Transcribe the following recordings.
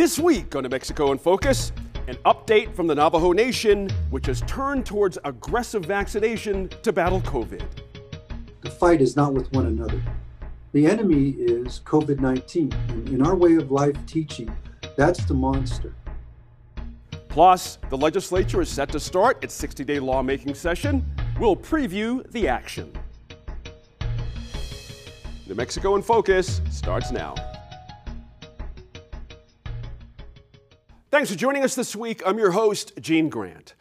This week on New Mexico in Focus, an update from the Navajo Nation, which has turned towards aggressive vaccination to battle COVID. The fight is not with one another. The enemy is COVID 19. And in our way of life teaching, that's the monster. Plus, the legislature is set to start its 60 day lawmaking session. We'll preview the action. New Mexico in Focus starts now. Thanks for joining us this week. I'm your host, Gene Grant.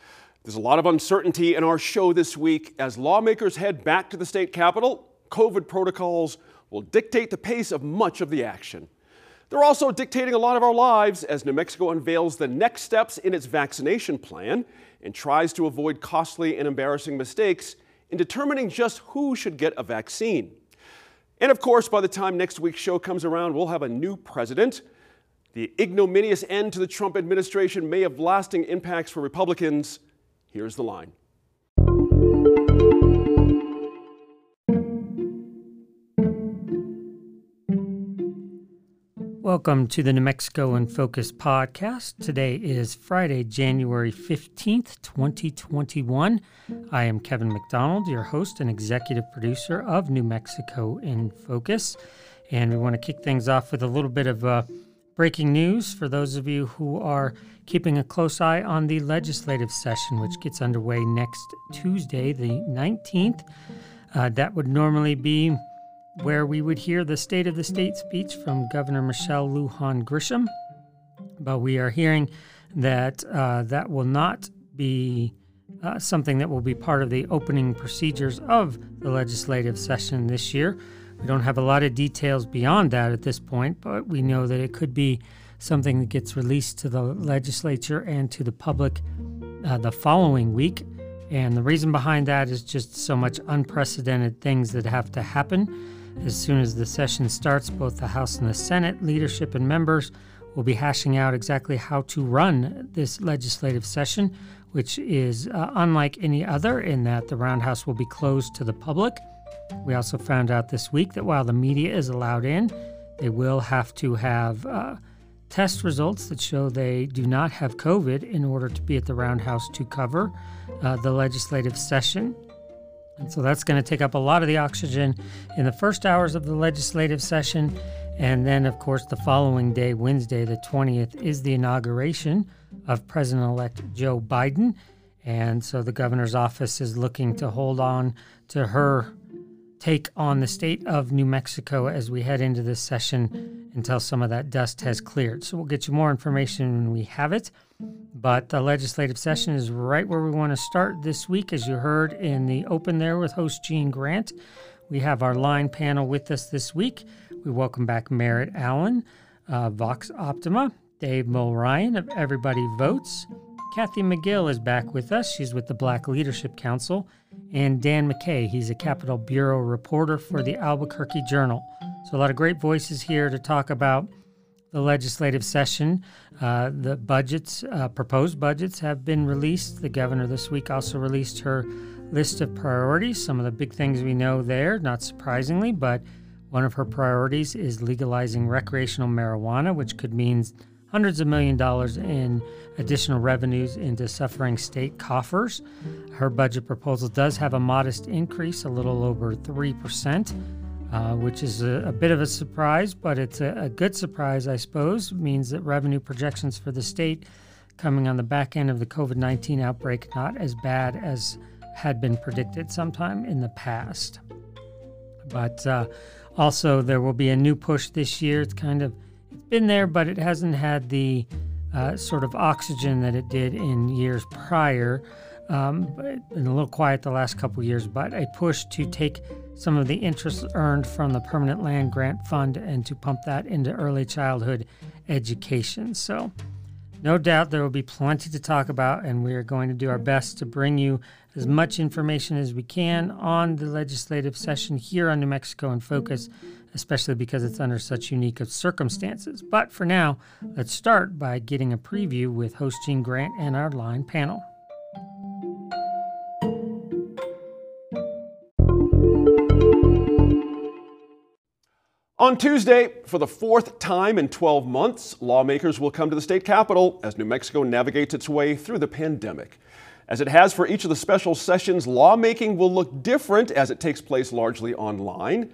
There's a lot of uncertainty in our show this week as lawmakers head back to the state capitol. COVID protocols will dictate the pace of much of the action. They're also dictating a lot of our lives as New Mexico unveils the next steps in its vaccination plan and tries to avoid costly and embarrassing mistakes in determining just who should get a vaccine. And of course, by the time next week's show comes around, we'll have a new president. The ignominious end to the Trump administration may have lasting impacts for Republicans. Here's the line. Welcome to the New Mexico in Focus podcast. Today is Friday, January 15th, 2021. I am Kevin McDonald, your host and executive producer of New Mexico in Focus. And we want to kick things off with a little bit of uh, breaking news for those of you who are keeping a close eye on the legislative session, which gets underway next Tuesday, the 19th. Uh, that would normally be where we would hear the State of the State speech from Governor Michelle Lujan Grisham. But we are hearing that uh, that will not be uh, something that will be part of the opening procedures of the legislative session this year. We don't have a lot of details beyond that at this point, but we know that it could be something that gets released to the legislature and to the public uh, the following week. And the reason behind that is just so much unprecedented things that have to happen. As soon as the session starts, both the House and the Senate leadership and members will be hashing out exactly how to run this legislative session, which is uh, unlike any other in that the Roundhouse will be closed to the public. We also found out this week that while the media is allowed in, they will have to have uh, test results that show they do not have COVID in order to be at the Roundhouse to cover uh, the legislative session. And so that's going to take up a lot of the oxygen in the first hours of the legislative session. And then, of course, the following day, Wednesday, the 20th, is the inauguration of President elect Joe Biden. And so the governor's office is looking to hold on to her take on the state of New Mexico as we head into this session until some of that dust has cleared. So we'll get you more information when we have it. But the legislative session is right where we want to start this week, as you heard in the open there with host Gene Grant. We have our line panel with us this week. We welcome back Merritt Allen, uh, Vox Optima, Dave Mulryan of Everybody Votes. Kathy McGill is back with us. She's with the Black Leadership Council. And Dan McKay, he's a Capitol Bureau reporter for the Albuquerque Journal. So, a lot of great voices here to talk about the legislative session. Uh, the budgets, uh, proposed budgets, have been released. The governor this week also released her list of priorities. Some of the big things we know there, not surprisingly, but one of her priorities is legalizing recreational marijuana, which could mean hundreds of million dollars in additional revenues into suffering state coffers. Her budget proposal does have a modest increase, a little over 3%. Uh, which is a, a, bit of a surprise, but it's a, a, good surprise, I suppose. It means that revenue projections for the state coming on the back end of the COVID 19 outbreak not as bad as had been predicted sometime in the past. But uh, also, there will be a new push this year. It's kind of been there, but it hasn't had the uh, sort of oxygen that it did in years prior. Um, been a little quiet the last couple years, but a push to take some of the interest earned from the Permanent Land Grant Fund and to pump that into early childhood education. So, no doubt there will be plenty to talk about, and we are going to do our best to bring you as much information as we can on the legislative session here on New Mexico in Focus, especially because it's under such unique circumstances. But for now, let's start by getting a preview with host Gene Grant and our line panel. On Tuesday, for the fourth time in 12 months, lawmakers will come to the state capitol as New Mexico navigates its way through the pandemic. As it has for each of the special sessions, lawmaking will look different as it takes place largely online.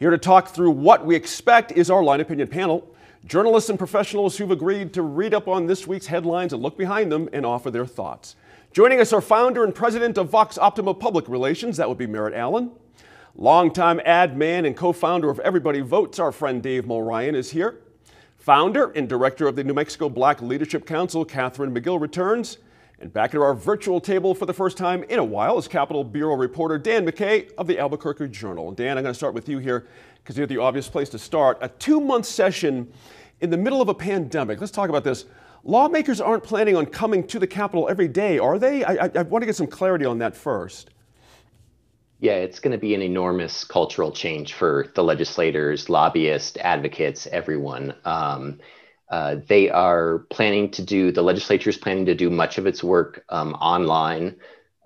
Here to talk through what we expect is our line opinion panel. Journalists and professionals who've agreed to read up on this week's headlines and look behind them and offer their thoughts. Joining us are founder and president of Vox Optima Public Relations, that would be Merritt Allen. Longtime ad man and co founder of Everybody Votes, our friend Dave Mulryan is here. Founder and director of the New Mexico Black Leadership Council, Catherine McGill, returns. And back at our virtual table for the first time in a while is Capitol Bureau reporter Dan McKay of the Albuquerque Journal. Dan, I'm going to start with you here because you're the obvious place to start. A two month session in the middle of a pandemic. Let's talk about this. Lawmakers aren't planning on coming to the Capitol every day, are they? I, I, I want to get some clarity on that first. Yeah, it's going to be an enormous cultural change for the legislators, lobbyists, advocates, everyone. Um, uh, they are planning to do, the legislature is planning to do much of its work um, online.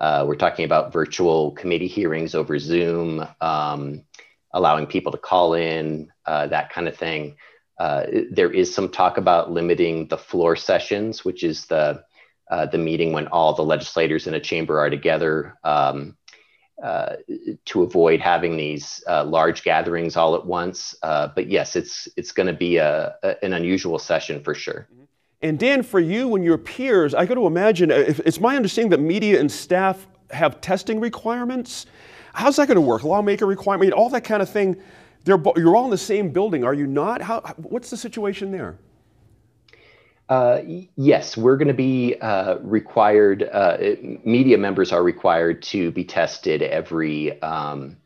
Uh, we're talking about virtual committee hearings over Zoom, um, allowing people to call in, uh, that kind of thing. Uh, there is some talk about limiting the floor sessions, which is the uh, the meeting when all the legislators in a chamber are together. Um, uh, to avoid having these uh, large gatherings all at once. Uh, but yes, it's it's going to be a, a, an unusual session for sure. Mm-hmm. And Dan, for you and your peers, I got to imagine if, it's my understanding that media and staff have testing requirements. How's that going to work? Lawmaker requirement, all that kind of thing. They're, you're all in the same building, are you not? How, what's the situation there? Uh, yes, we're going to be uh, required, uh, media members are required to be tested every, um,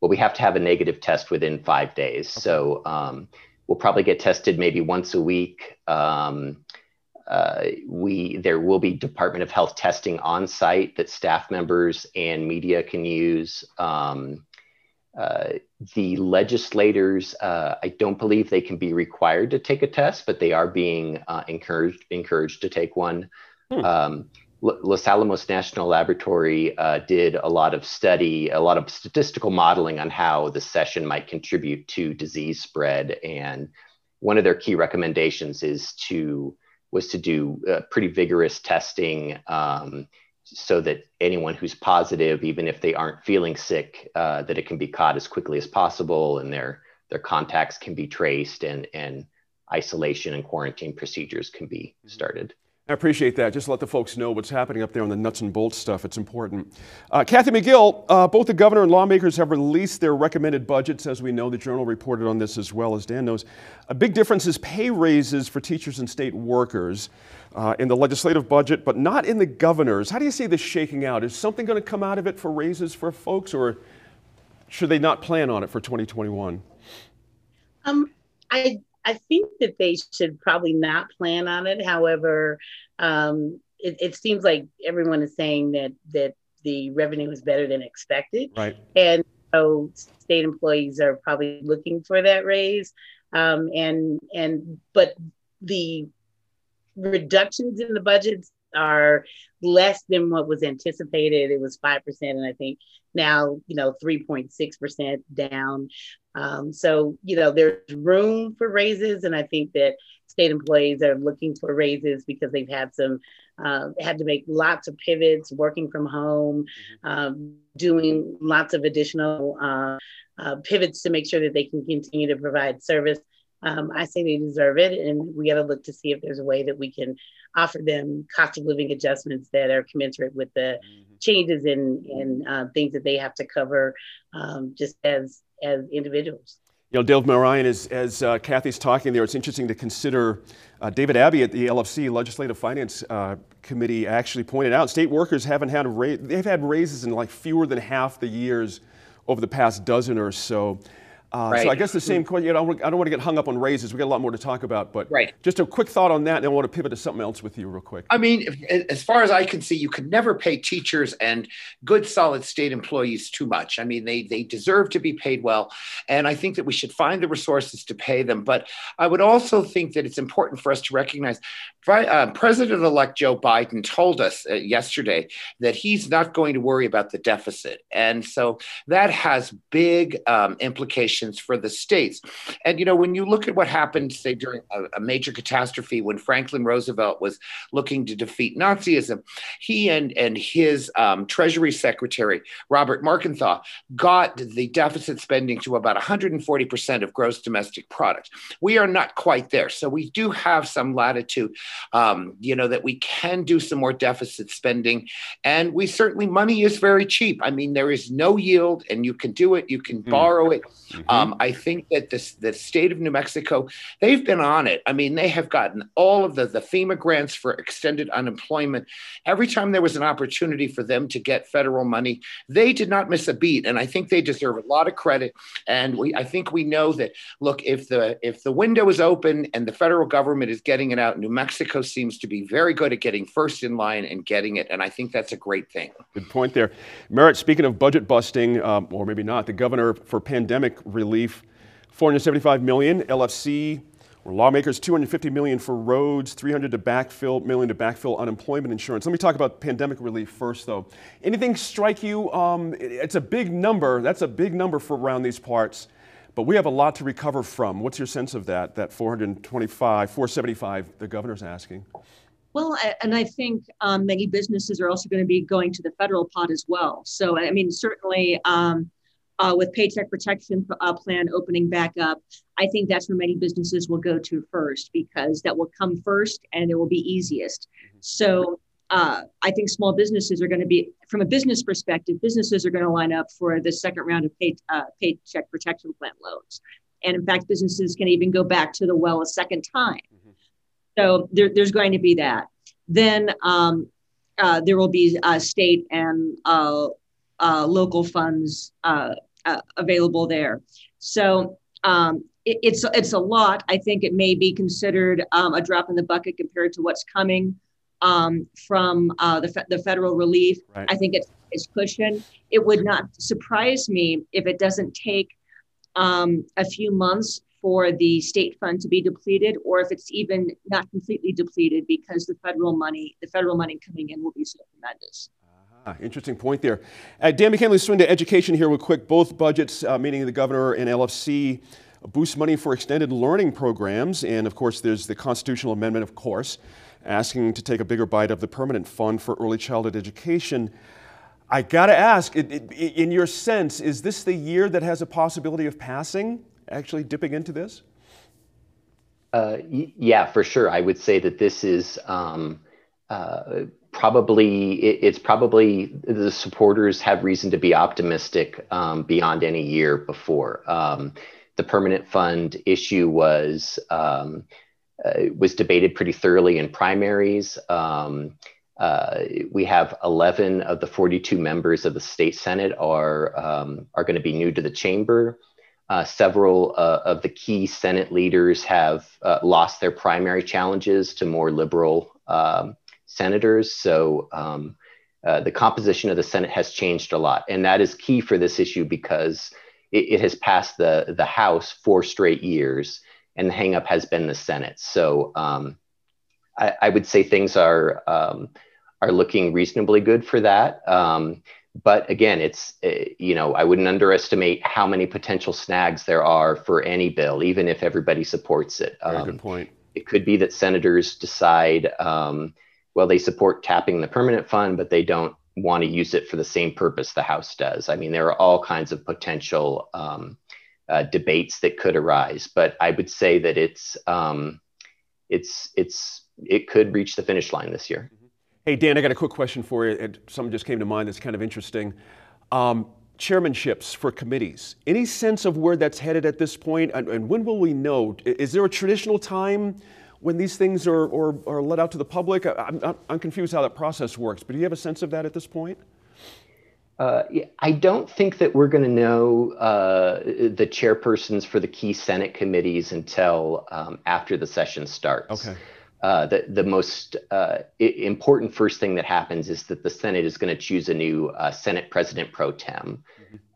well, we have to have a negative test within five days. So um, we'll probably get tested maybe once a week. Um, uh, we there will be Department of Health testing on site that staff members and media can use. Um, uh, the legislators, uh, I don't believe they can be required to take a test, but they are being uh, encouraged encouraged to take one. Hmm. Um, Los Alamos National Laboratory uh, did a lot of study, a lot of statistical modeling on how the session might contribute to disease spread, and one of their key recommendations is to was to do uh, pretty vigorous testing. Um, so that anyone who's positive, even if they aren't feeling sick, uh, that it can be caught as quickly as possible, and their their contacts can be traced, and and isolation and quarantine procedures can be mm-hmm. started. I appreciate that. Just let the folks know what's happening up there on the nuts and bolts stuff. It's important. Uh, Kathy McGill, uh, both the governor and lawmakers have released their recommended budgets. As we know, the Journal reported on this as well as Dan knows. A big difference is pay raises for teachers and state workers uh, in the legislative budget, but not in the governor's. How do you see this shaking out? Is something going to come out of it for raises for folks, or should they not plan on it for 2021? Um, I I think that they should probably not plan on it. However, um, it, it, seems like everyone is saying that that the revenue is better than expected, right? And so state employees are probably looking for that raise. Um, and and but the reductions in the budgets are less than what was anticipated. It was 5%, and I think now, you know, 3.6% down. Um, so, you know, there's room for raises, and I think that state employees are looking for raises because they've had some, uh, had to make lots of pivots, working from home, mm-hmm. um, doing lots of additional uh, uh, pivots to make sure that they can continue to provide service um, I say they deserve it, and we got to look to see if there's a way that we can offer them cost of living adjustments that are commensurate with the mm-hmm. changes in in uh, things that they have to cover, um, just as as individuals. You know, Dave Mulryan, as, as uh, Kathy's talking there, it's interesting to consider uh, David Abbey at the LFC Legislative Finance uh, Committee actually pointed out state workers haven't had a raise, they've had raises in like fewer than half the years over the past dozen or so. Uh, right. So I guess the same question. You know, I don't want to get hung up on raises. We got a lot more to talk about, but right. just a quick thought on that, and I want to pivot to something else with you real quick. I mean, if, as far as I can see, you can never pay teachers and good, solid state employees too much. I mean, they they deserve to be paid well, and I think that we should find the resources to pay them. But I would also think that it's important for us to recognize uh, President-elect Joe Biden told us uh, yesterday that he's not going to worry about the deficit, and so that has big um, implications for the states. And, you know, when you look at what happened, say, during a, a major catastrophe when Franklin Roosevelt was looking to defeat Nazism, he and, and his um, Treasury Secretary, Robert Morgenthau, got the deficit spending to about 140% of gross domestic product. We are not quite there. So we do have some latitude, um, you know, that we can do some more deficit spending. And we certainly, money is very cheap. I mean, there is no yield and you can do it, you can mm-hmm. borrow it. Mm-hmm. Um, I think that this, the state of New Mexico, they've been on it. I mean, they have gotten all of the, the FEMA grants for extended unemployment. Every time there was an opportunity for them to get federal money, they did not miss a beat. And I think they deserve a lot of credit. And we, I think we know that, look, if the, if the window is open and the federal government is getting it out, New Mexico seems to be very good at getting first in line and getting it. And I think that's a great thing. Good point there. Merritt, speaking of budget busting, um, or maybe not, the governor for pandemic relief, 475 million, LFC, or lawmakers 250 million for roads, 300 to backfill million to backfill unemployment insurance. Let me talk about pandemic relief first, though. Anything strike you? Um, it's a big number. That's a big number for around these parts. But we have a lot to recover from. What's your sense of that? That 425, 475, the governor's asking. Well, and I think um, many businesses are also going to be going to the federal pot as well. So, I mean, certainly um, uh, with Paycheck Protection uh, Plan opening back up, I think that's where many businesses will go to first because that will come first and it will be easiest. Mm-hmm. So, uh, I think small businesses are going to be, from a business perspective, businesses are going to line up for the second round of pay, uh, Paycheck Protection Plan loans. And in fact, businesses can even go back to the well a second time. Mm-hmm. So there, there's going to be that. Then um, uh, there will be uh, state and uh, uh, local funds uh, available there. So um, it, it's it's a lot. I think it may be considered um, a drop in the bucket compared to what's coming um, from the fe- the federal relief. Right. I think it's it's cushion. It would not surprise me if it doesn't take um, a few months for the state fund to be depleted or if it's even not completely depleted because the federal money the federal money coming in will be so tremendous uh-huh. interesting point there. Uh, Dan McKinley, swing to education here real quick. Both budgets, uh, meaning the governor and LFC, boost money for extended learning programs. And of course, there's the constitutional amendment, of course, asking to take a bigger bite of the permanent fund for early childhood education. I got to ask, it, it, in your sense, is this the year that has a possibility of passing? actually dipping into this? Uh, yeah, for sure. I would say that this is um, uh, probably it, it's probably the supporters have reason to be optimistic um, beyond any year before. Um, the permanent fund issue was um, uh, was debated pretty thoroughly in primaries. Um, uh, we have 11 of the 42 members of the state senate are um, are going to be new to the chamber. Uh, several uh, of the key Senate leaders have uh, lost their primary challenges to more liberal um, senators. So um, uh, the composition of the Senate has changed a lot. And that is key for this issue because it, it has passed the, the House four straight years, and the hangup has been the Senate. So um, I, I, would say things are, um, are looking reasonably good for that. Um, but again, it's eh, you know I wouldn't underestimate how many potential snags there are for any bill, even if everybody supports it. Very um, good point. It could be that senators decide, um, well, they support tapping the permanent fund, but they don't want to use it for the same purpose the House does. I mean, there are all kinds of potential um, uh, debates that could arise, but I would say that it's um, it's it's it could reach the finish line this year. Hey, Dan, I got a quick question for you. Something just came to mind that's kind of interesting. Um, chairmanships for committees. Any sense of where that's headed at this point? And, and when will we know? Is there a traditional time when these things are, are, are let out to the public? I'm, I'm confused how that process works, but do you have a sense of that at this point? Uh, I don't think that we're going to know uh, the chairpersons for the key Senate committees until um, after the session starts. Okay. Uh, the, the most uh, important first thing that happens is that the Senate is going to choose a new uh, Senate President pro tem.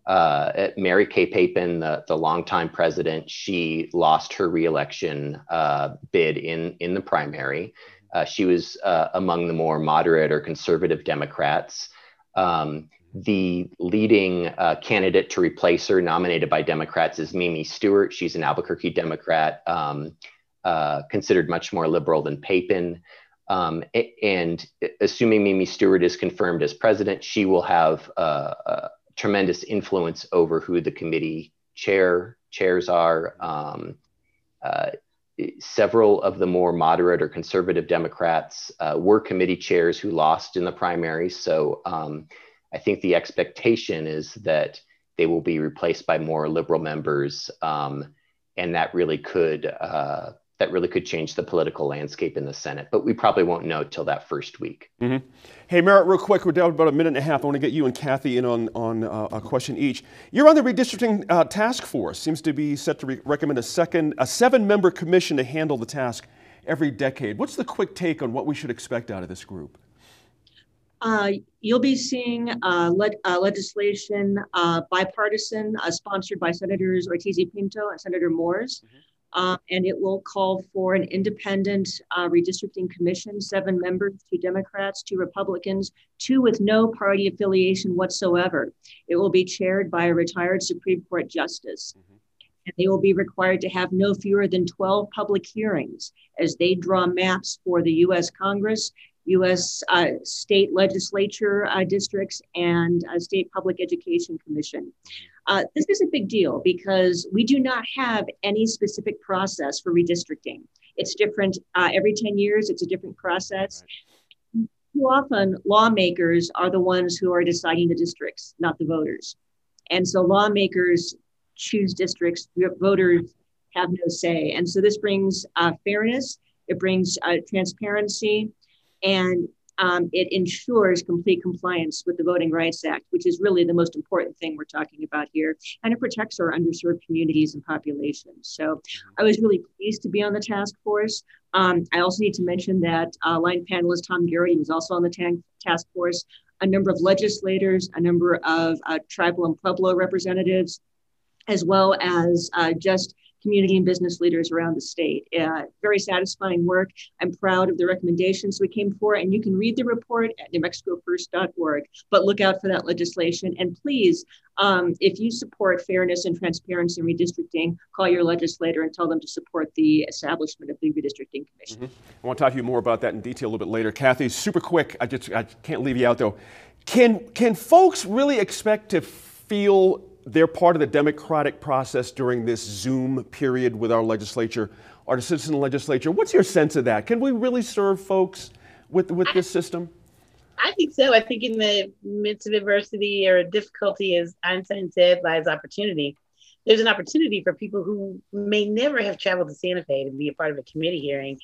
Uh, Mary Kay Papen, the, the longtime president, she lost her reelection uh, bid in, in the primary. she was among the more moderate or conservative Democrats. Um, the leading uh, candidate to replace her, nominated by Democrats, is Mimi Stewart. She's an Albuquerque Democrat, um, uh, considered much more liberal than Papen. Um, and assuming Mimi Stewart is confirmed as president, she will have uh, tremendous influence over who the committee chair chairs are. Um, uh, several of the more moderate or conservative Democrats uh, were committee chairs who lost in the primaries. So um, I think the expectation is that they will be replaced by more liberal members, um, and that really could uh, that really could change the political landscape in the Senate. But we probably won't know till that first week. Mm-hmm. Hey, Merritt, real quick, we're down about a minute and a half. I want to get you and Kathy in on, on uh, a question each. You're on the redistricting uh, task force. Seems to be set to re- recommend a second, a seven-member commission to handle the task every decade. What's the quick take on what we should expect out of this group? Uh, you'll be seeing uh, le- uh, legislation uh, bipartisan, uh, sponsored by Senators Ortiz y Pino and Senator Moores. Mm-hmm. Uh, and it will call for an independent redistricting commission, seven members, two Democrats, two Republicans, two with no party affiliation whatsoever. It will be chaired by a retired Supreme Court justice. Mm-hmm. And they will be required to have no fewer than 12 public hearings as they draw maps for the US Congress U.S. Uh, state legislature uh, districts and uh, state public education commission. Uh, this is a big deal because we do not have any specific process for redistricting. It's different uh, every 10 years, it's a different process. Too often, lawmakers are the ones who are deciding the districts, not the voters. And so lawmakers choose districts, voters have no say. And so this brings uh, fairness, it brings transparency, and um, it ensures complete compliance with the Voting Rights Act, which is really the most important thing we're talking about here. And it protects our underserved communities and populations. So I was really pleased to be on the task force. Um, I also need to mention that uh, line panelist Tom Garrity was also on the task force, a number of legislators, a number of uh, tribal and Pueblo representatives, as well as uh, just community and business leaders around the state. Uh, very satisfying work. I'm proud of the recommendations we came for, and you can read the report at newmexicofirst.org. But look out for that legislation. And please, um, if you support fairness and transparency in redistricting, call your legislator and tell them to support the establishment of the redistricting commission. Mm-hmm. I want to talk to you more about that in detail a little bit later. Kathy, super quick. I just I can't leave you out though. Can can folks really expect to feel they're part of the democratic process during this Zoom period with our legislature, our citizen legislature. What's your sense of that? Can we really serve folks with, with this system? I think so. I think in the midst of adversity or difficulty, as Einstein said, lies opportunity. There's an opportunity for people who may never have traveled to Santa Fe to be a part of a committee hearing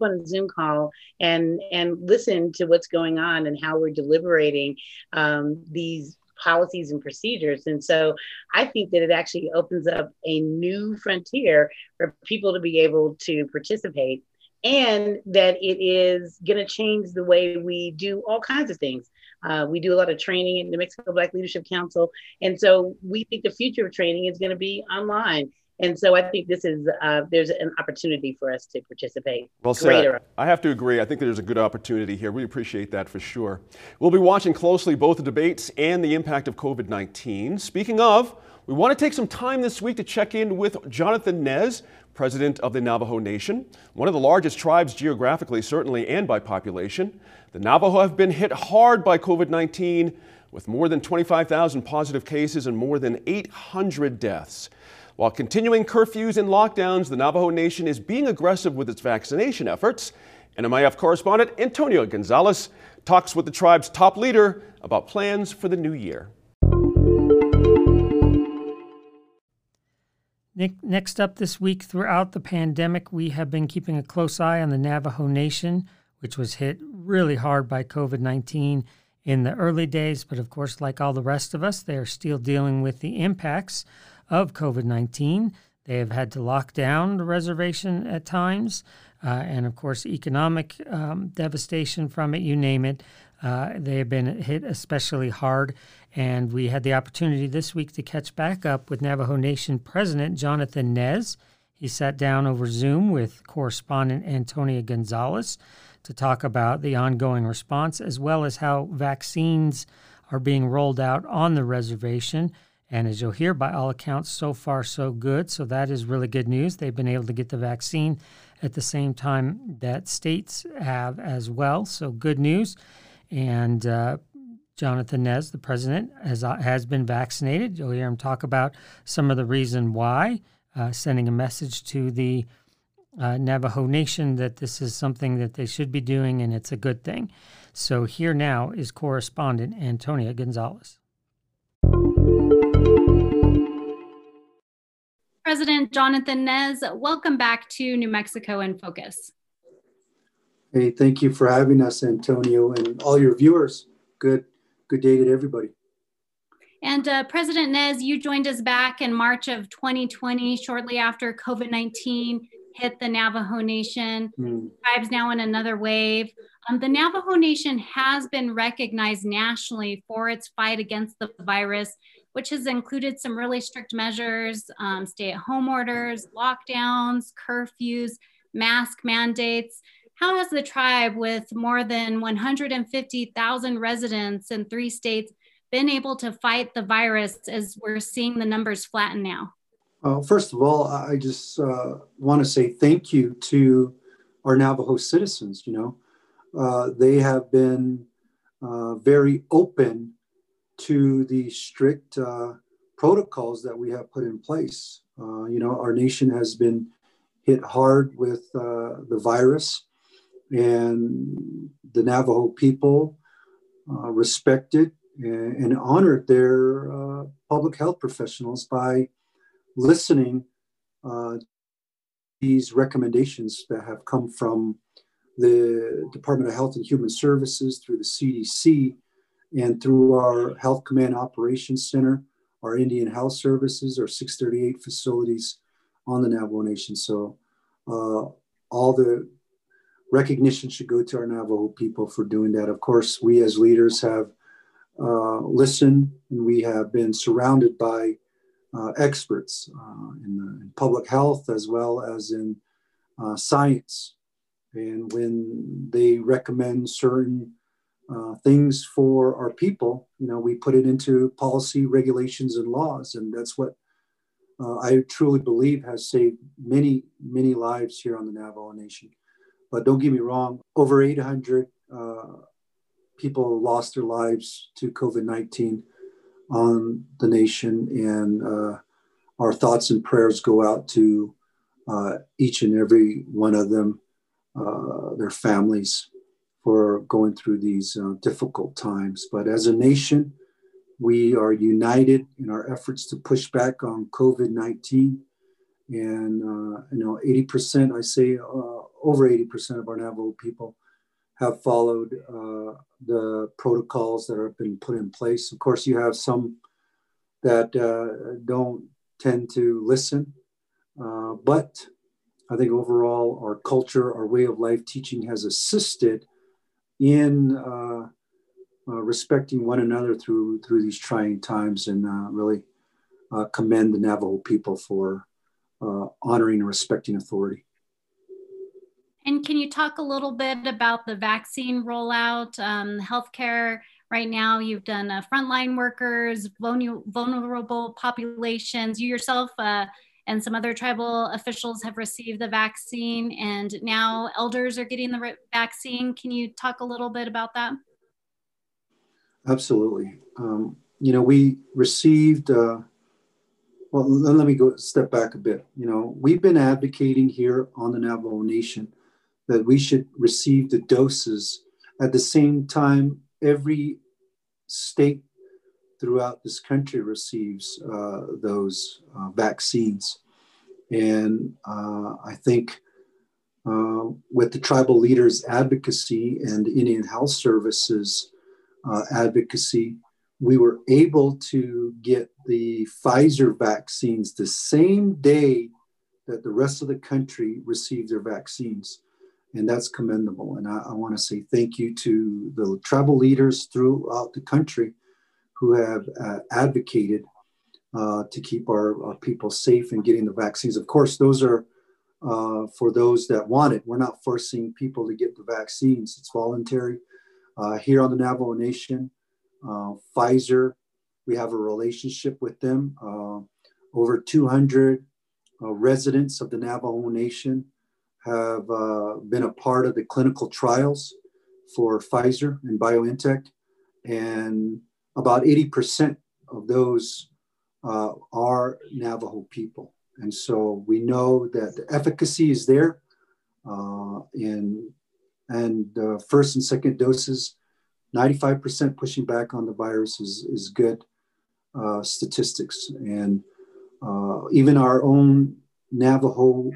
on a Zoom call and and listen to what's going on and how we're deliberating um, these policies and procedures. And so I think that it actually opens up a new frontier for people to be able to participate and that it is going to change the way we do all kinds of things. Uh, we do a lot of training in the Mexico Black Leadership Council. And so we think the future of training is going to be online. And so I think this is uh, there's an opportunity for us to participate. Well said. I have to agree. I think there's a good opportunity here. We appreciate that for sure. We'll be watching closely both the debates and the impact of COVID-19. Speaking of, we want to take some time this week to check in with Jonathan Nez, president of the Navajo Nation, one of the largest tribes geographically, certainly, and by population. The Navajo have been hit hard by COVID-19 with more than 25,000 positive cases and more than 800 deaths. While continuing curfews and lockdowns, the Navajo Nation is being aggressive with its vaccination efforts. NMIF correspondent Antonia Gonzalez talks with the tribe's top leader about plans for the new year. Next up this week, throughout the pandemic, we have been keeping a close eye on the Navajo Nation, which was hit really hard by COVID 19 in the early days. But of course, like all the rest of us, they are still dealing with the impacts of COVID 19. They have had to lock down the reservation at times, uh, and of course, economic um, devastation from it, you name it. Uh, they have been hit especially hard. And we had the opportunity this week to catch back up with Navajo Nation President Jonathan Nez. He sat down over Zoom with correspondent Antonia Gonzalez to talk about the ongoing response as well as how vaccines are being rolled out on the reservation. And as you'll hear, by all accounts, so far so good. So that is really good news. They've been able to get the vaccine at the same time that states have as well. So good news. And uh, Jonathan Nez, the president, has, uh, has been vaccinated. You'll hear him talk about some of the reason why, uh, sending a message to the uh, Navajo Nation that this is something that they should be doing and it's a good thing. So here now is correspondent Antonia Gonzalez. President Jonathan Nez, welcome back to New Mexico in Focus. Hey, thank you for having us, Antonio, and all your viewers. Good, good day to everybody. And uh, President Nez, you joined us back in March of 2020, shortly after COVID 19 hit the Navajo Nation. Mm. Tribes now in another wave. Um, the Navajo Nation has been recognized nationally for its fight against the virus, which has included some really strict measures um, stay at home orders, lockdowns, curfews, mask mandates. How has the tribe, with more than 150,000 residents in three states, been able to fight the virus as we're seeing the numbers flatten now? Well, first of all, I just uh, want to say thank you to our Navajo citizens. You know, uh, they have been uh, very open to the strict uh, protocols that we have put in place. Uh, you know, our nation has been hit hard with the virus, and the Navajo people respected and, and honored their public health professionals by listening uh, these recommendations that have come from the Department of Health and Human Services through the CDC and through our Health Command Operations Center, our Indian Health Services, our 638 facilities on the Navajo Nation. So uh, all the recognition should go to our Navajo people for doing that. Of course, we as leaders have uh, listened and we have been surrounded by uh, experts uh, in, the, in, public health as well as in uh, science. And when they recommend certain uh, things for our people, you know, we put it into policy, regulations, and laws. And that's what uh, I truly believe has saved many, many lives here on the Navajo Nation. But don't get me wrong, over 800 uh, people lost their lives to COVID 19 on the nation, and uh, our thoughts and prayers go out to uh, each and every one of them, their families, for going through these uh, difficult times. But as a nation, we are united in our efforts to push back on COVID 19. And, uh, you know, 80%, I say uh, over 80% of our Navajo people have followed uh, the protocols that have been put in place. Of course, you have some that uh, don't tend to listen, uh, but I think overall our culture, our way of life teaching has assisted in uh, uh, respecting one another through through these trying times, and uh, really commend the Navajo people for honoring and respecting authority. And can you talk a little bit about the vaccine rollout, um, healthcare? Right now, you've done uh, frontline workers, vulnerable populations. You yourself uh, and some other tribal officials have received the vaccine, and now elders are getting the vaccine. Can you talk a little bit about that? Absolutely. Um, you know, we received. Uh, well, let me go step back a bit. You know, we've been advocating here on the Navajo Nation that we should receive the doses at the same time every state throughout this country receives uh, those uh, vaccines. And uh, I think uh, with the tribal leaders' advocacy and Indian Health Services uh, advocacy, we were able to get the Pfizer vaccines the same day that the rest of the country received their vaccines and that's commendable. And I, I want to say thank you to the tribal leaders throughout the country who have uh, advocated uh, to keep our, our, people safe and getting the vaccines. Of course, those are uh, for those that want it. We're not forcing people to get the vaccines, it's voluntary. Uh, here on the Navajo Nation, Uh, Pfizer, we have a relationship with them. Uh, over 200 uh, residents of the Navajo Nation have uh, been a part of the clinical trials for Pfizer and BioNTech, and about 80% of those uh, are Navajo people. And so we know that the efficacy is there uh, in, and uh, first and second doses, 95% pushing back on the virus is, is good uh, statistics. And uh, even our own Navajo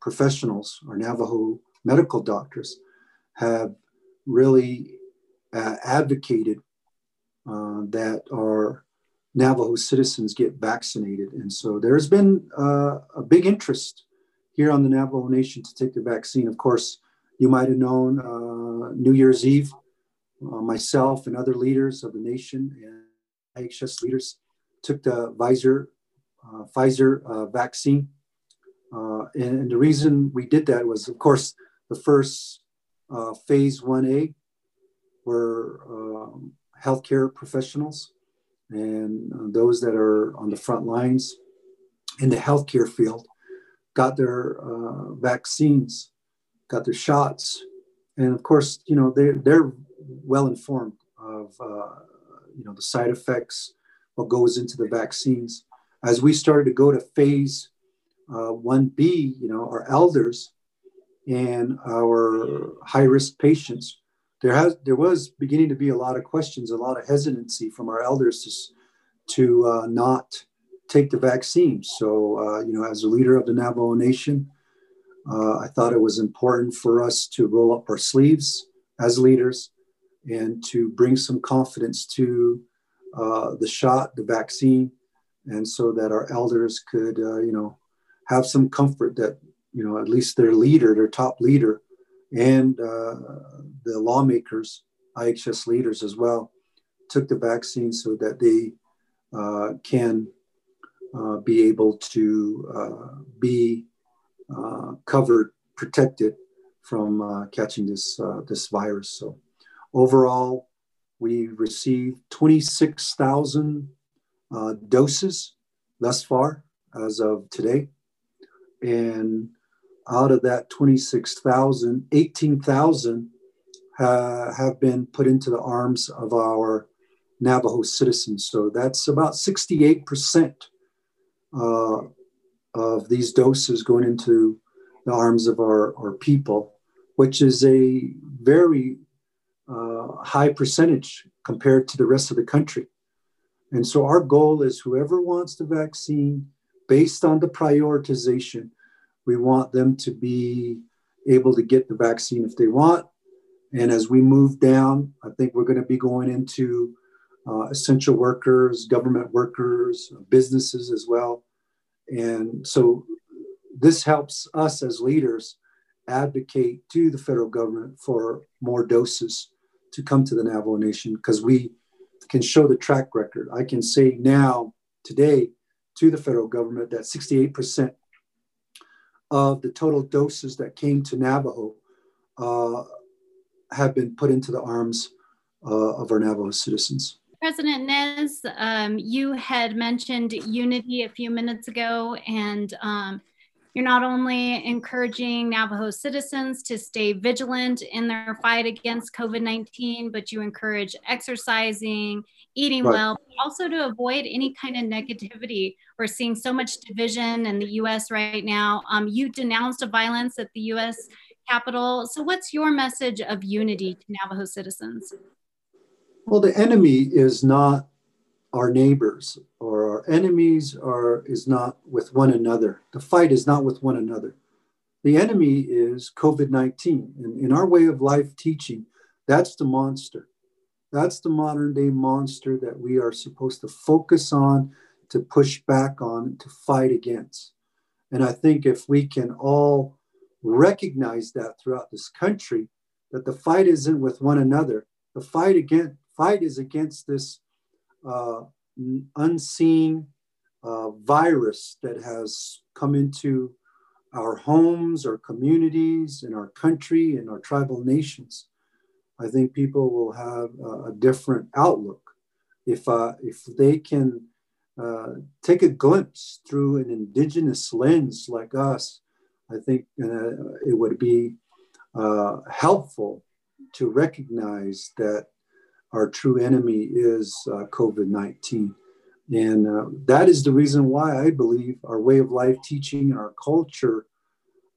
professionals, our Navajo medical doctors, have really uh, advocated uh, that our Navajo citizens get vaccinated. And so there's been uh, a big interest here on the Navajo Nation to take the vaccine. Of course, you might have known uh, New Year's Eve, uh, myself and other leaders of the nation and IHS leaders took the Pfizer, uh, Pfizer vaccine. And, and, the reason we did that was, of course, the first uh, phase 1A were um, healthcare professionals and uh, those that are on the front lines in the healthcare field got their uh, vaccines, got their shots. And of course, you know, they're, they're well informed of, uh, you know, the side effects, what goes into the vaccines. As we started to go to phase uh, 1B, you know, our elders and our high risk patients, there has there was beginning to be a lot of questions, a lot of hesitancy from our elders to, to uh, not take the vaccine. So, uh, you know, as a leader of the Navajo Nation, uh, I thought it was important for us to roll up our sleeves as leaders and to bring some confidence to uh, the shot, the vaccine, and so that our elders could, uh, you know, have some comfort that you know, at least their leader, their top leader, and uh, the lawmakers, IHS leaders as well, took the vaccine so that they uh, can uh, be able to uh, be uh, covered, protected from uh, catching this this virus. So, overall, we received 26,000 doses thus far as of today, and out of that 26,000, 18,000 uh, have been put into the arms of our Navajo citizens. So that's about 68% uh, of these doses going into the arms of our, our people, which is a very uh, high percentage compared to the rest of the country. And so our goal is whoever wants the vaccine, based on the prioritization, we want them to be able to get the vaccine if they want. And as we move down, I think we're going to be going into uh, essential workers, government workers, businesses as well. And so this helps us as leaders advocate to the federal government for more doses to come to the Navajo Nation because we can show the track record. I can say now, today, to the federal government that 68% of the total doses that came to Navajo uh, have been put into the arms uh, of our Navajo citizens. President Nez, um, you had mentioned unity a few minutes ago, and um, you're not only encouraging Navajo citizens to stay vigilant in their fight against COVID 19, but you encourage exercising, eating right. well, also to avoid any kind of negativity. We're seeing so much division in the US right now. Um, you denounced a violence at the US Capitol. So, what's your message of unity to Navajo citizens? Well, the enemy is not our neighbors or our enemies are is not with one another. The fight is not with one another. The enemy is COVID-19. And in our way of life teaching, that's the monster. That's the modern day monster that we are supposed to focus on, to push back on, to fight against. And I think if we can all recognize that throughout this country, that the fight isn't with one another. The fight against fight is against this uh, unseen uh, virus that has come into our homes, our communities, in our country, and our tribal nations. I think people will have a, a different outlook if uh, if they can uh, take a glimpse through an indigenous lens like us, I think uh, it would be uh, helpful to recognize that our true enemy is uh, COVID 19. And uh, that is the reason why I believe our way of life teaching and our culture,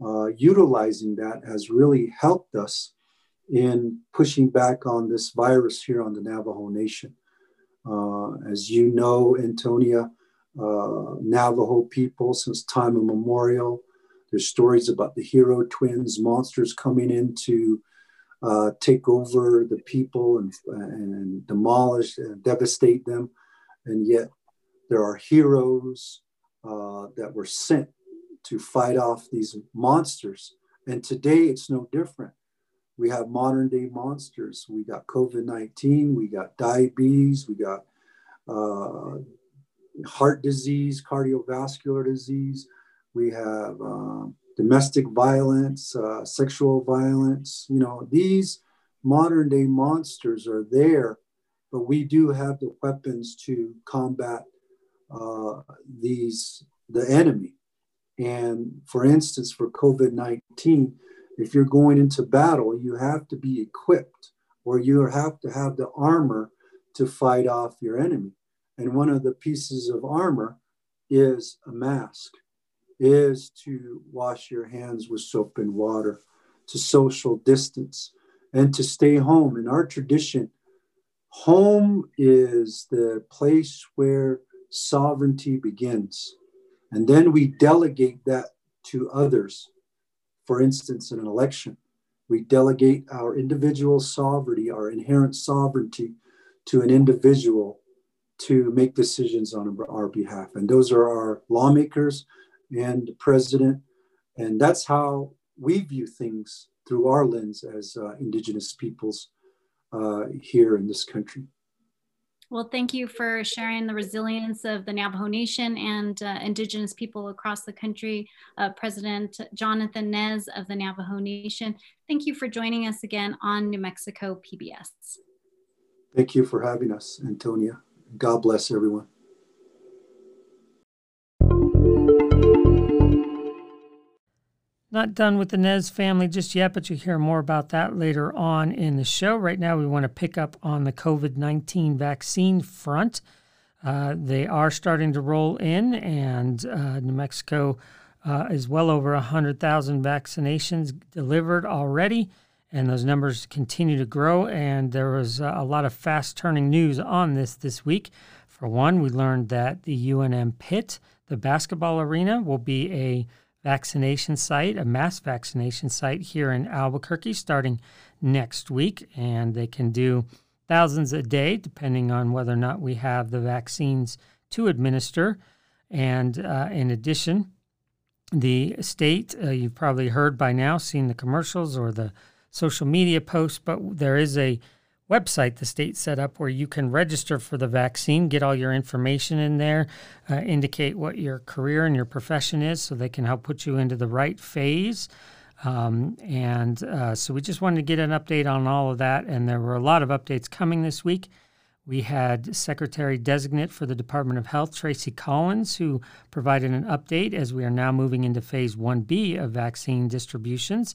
uh, utilizing that, has really helped us in pushing back on this virus here on the Navajo Nation. Uh, as you know, Antonia, uh, Navajo people since time immemorial, there's stories about the hero twins, monsters coming in to uh, take over the people and, and demolish and devastate them. And yet there are heroes uh, that were sent to fight off these monsters. And today it's no different. We have modern day monsters. We got COVID 19, we got diabetes, we got uh, heart disease, cardiovascular disease, we have um, domestic violence, uh, sexual violence. You know, these modern day monsters are there, but we do have the weapons to combat uh, these the enemy. And for instance, for COVID 19, if you're going into battle, you have to be equipped or you have to have the armor to fight off your enemy. And one of the pieces of armor is a mask, is to wash your hands with soap and water, to social distance, and to stay home. In our tradition, home is the place where sovereignty begins. And then we delegate that to others for instance, in an election, we delegate our individual sovereignty, our inherent sovereignty, to an individual to make decisions on our behalf. And those are our lawmakers and the president. And that's how we view things through our lens as uh, Indigenous peoples uh, here in this country. Well, thank you for sharing the resilience of the Navajo Nation and uh, Indigenous people across the country. Uh, President Jonathan Nez of the Navajo Nation, thank you for joining us again on New Mexico PBS. Thank you for having us, Antonia. God bless everyone. Not done with the Nez family just yet, but you'll hear more about that later on in the show. Right now, we want to pick up on the COVID 19 vaccine front. Uh, they are starting to roll in, and uh, New Mexico uh, is well over 100,000 vaccinations delivered already, and those numbers continue to grow. And there was a lot of fast turning news on this this week. For one, we learned that the UNM Pit, the basketball arena, will be a vaccination site, a mass vaccination site here in Albuquerque starting next week. And they can do thousands a day, depending on whether or not we have the vaccines to administer. And uh, in addition, the state, uh, you've probably heard by now, seen the commercials or the social media posts, but there is a website the state set up where you can register for the vaccine, get all your information in there, uh, indicate what your career and your profession is so they can help put you into the right phase. Um, and uh, so we just wanted to get an update on all of that. And there were a lot of updates coming this week. We had Secretary Designate for the Department of Health, Tracy Collins, who provided an update as we are now moving into phase 1B of vaccine distributions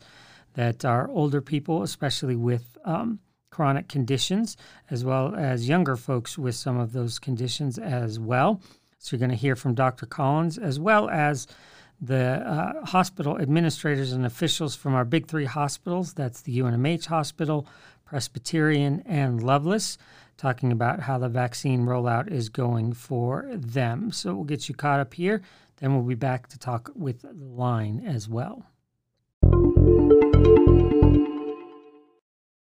that our older people, especially with um, chronic conditions, as well as younger folks with some of those conditions as well. So you're going to hear from Dr. Collins, as well as the uh, hospital administrators and officials from our big three hospitals that's the UNMH Hospital, Presbyterian, and Lovelace, talking about how the vaccine rollout is going for them. So we'll get you caught up here. Then we'll be back to talk with the line as well.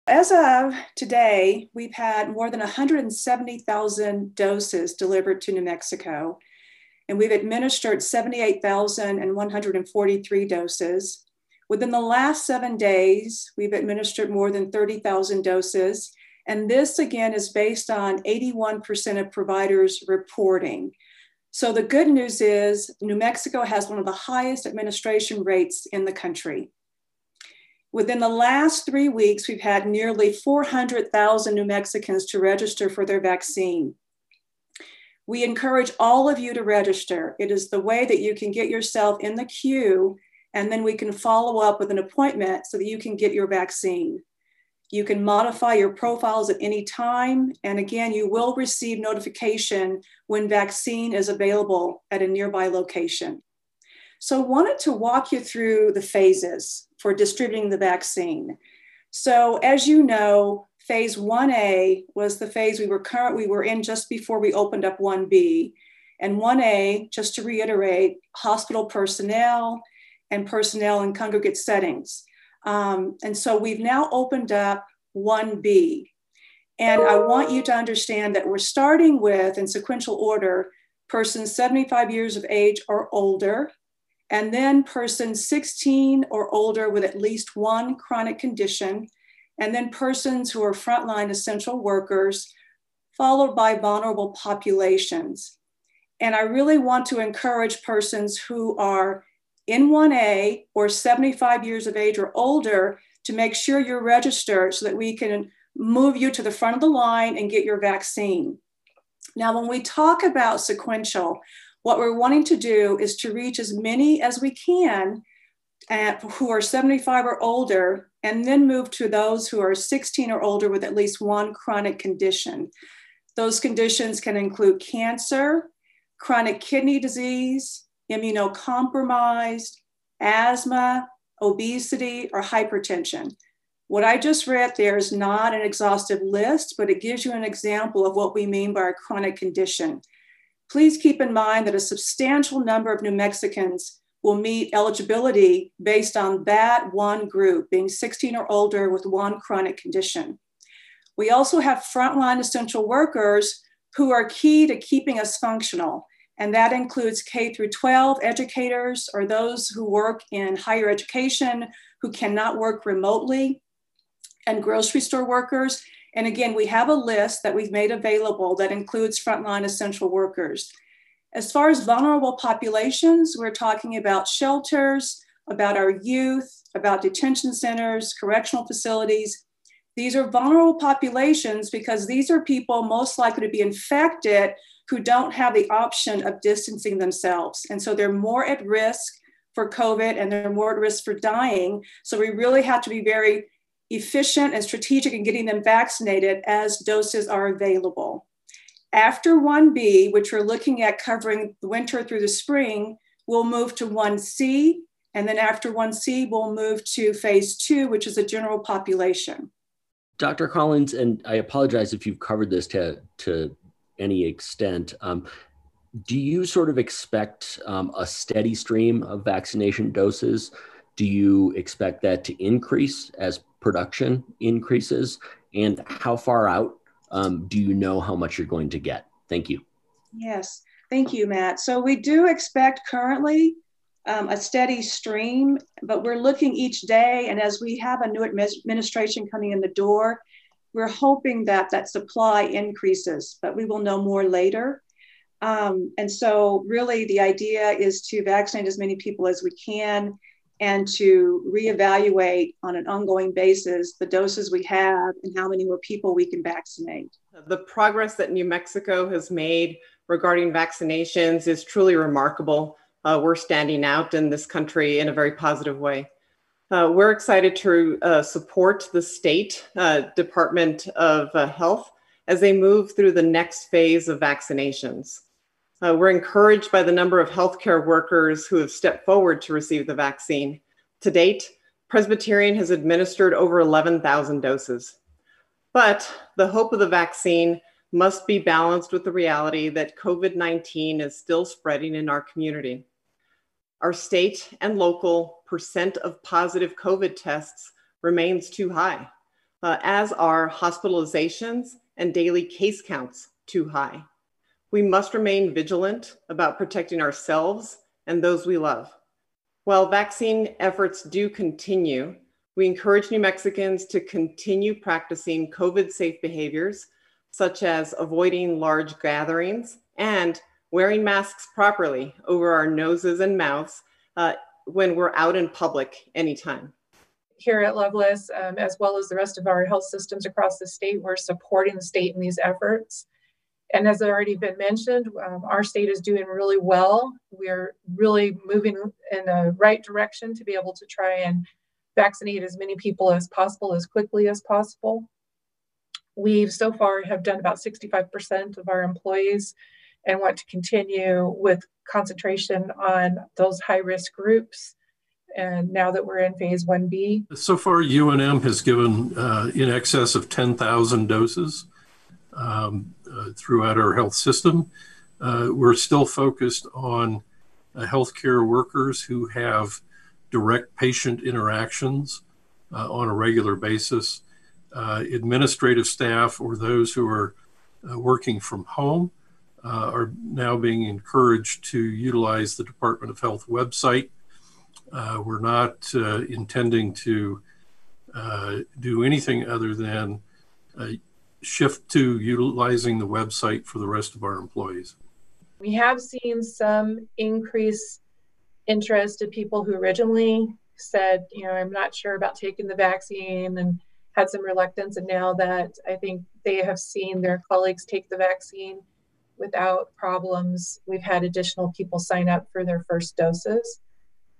As of today, we've had more than 170,000 doses delivered to New Mexico, and we've administered 78,143 doses. Within the last seven days, we've administered more than 30,000 doses. And this again is based on 81% of providers reporting. So the good news is New Mexico has one of the highest administration rates in the country. Within the last three weeks, we've had nearly 400,000 New Mexicans to register for their vaccine. We encourage all of you to register. It is the way that you can get yourself in the queue, and then we can follow up with an appointment so that you can get your vaccine. You can modify your profiles at any time. And again, you will receive notification when vaccine is available at a nearby location. So I wanted to walk you through the phases for distributing the vaccine. So as you know, phase 1A was the phase we were current we were in just before we opened up 1B. And 1A, just to reiterate, hospital personnel and personnel in congregate settings. Um, and so we've now opened up 1B. And I want you to understand that we're starting with, in sequential order, persons 75 years of age or older, and then persons 16 or older with at least one chronic condition, and then persons who are frontline essential workers, followed by vulnerable populations. And I really want to encourage persons who are in 1A or 75 years of age or older to make sure you're registered so that we can move you to the front of the line and get your vaccine. Now, when we talk about sequential, what we're wanting to do is to reach as many as we can uh, who are 75 or older, and then move to those who are 16 or older with at least one chronic condition. Those conditions can include cancer, chronic kidney disease, immunocompromised, asthma, obesity, or hypertension. What I just read there is not an exhaustive list, but it gives you an example of what we mean by a chronic condition. Please keep in mind that a substantial number of New Mexicans will meet eligibility based on that one group, being 16 or older with one chronic condition. We also have frontline essential workers who are key to keeping us functional and that includes K through 12 educators or those who work in higher education who cannot work remotely, and grocery store workers. And again, we have a list that we've made available that includes frontline essential workers. As far as vulnerable populations, we're talking about shelters, about our youth, about detention centers, correctional facilities. These are vulnerable populations because these are people most likely to be infected who don't have the option of distancing themselves. And so they're more at risk for COVID and they're more at risk for dying. So we really have to be very efficient and strategic in getting them vaccinated as doses are available. After 1B, which we're looking at covering the winter through the spring, we'll move to 1C. And then after 1C, we'll move to phase two, which is a general population. Dr. Collins, and I apologize if you've covered this to, to any extent. Um, do you sort of expect um, a steady stream of vaccination doses? Do you expect that to increase as production increases? And how far out um, do you know how much you're going to get? Thank you. Yes, thank you, Matt. So we do expect currently um, a steady stream, but we're looking each day. And as we have a new administration coming in the door, we're hoping that that supply increases, but we will know more later. Um, and so, really, the idea is to vaccinate as many people as we can and to reevaluate on an ongoing basis the doses we have and how many more people we can vaccinate. The progress that New Mexico has made regarding vaccinations is truly remarkable. Uh, we're standing out in this country in a very positive way. Uh, we're excited to uh, support the state uh, Department of uh, Health as they move through the next phase of vaccinations. Uh, we're encouraged by the number of healthcare workers who have stepped forward to receive the vaccine. To date, Presbyterian has administered over 11,000 doses. But the hope of the vaccine must be balanced with the reality that COVID 19 is still spreading in our community. Our state and local percent of positive COVID tests remains too high, uh, as are hospitalizations and daily case counts too high. We must remain vigilant about protecting ourselves and those we love. While vaccine efforts do continue, we encourage New Mexicans to continue practicing COVID safe behaviors, such as avoiding large gatherings and wearing masks properly over our noses and mouths uh, when we're out in public anytime. Here at Lovelace, um, as well as the rest of our health systems across the state, we're supporting the state in these efforts. And as already been mentioned, um, our state is doing really well. We're really moving in the right direction to be able to try and vaccinate as many people as possible as quickly as possible. We've so far have done about 65% of our employees and want to continue with concentration on those high risk groups. And now that we're in phase 1B. So far, UNM has given uh, in excess of 10,000 doses um, throughout our health system. Uh, we're still focused on uh, healthcare workers who have direct patient interactions uh, on a regular basis. Uh, administrative staff or those who are working from home uh, are now being encouraged to utilize the Department of Health website. Uh, we're not uh, intending to uh, do anything other than uh, shift to utilizing the website for the rest of our employees. We have seen some increased interest of people who originally said, you know, I'm not sure about taking the vaccine and had some reluctance. And now that I think they have seen their colleagues take the vaccine, without problems. We've had additional people sign up for their first doses.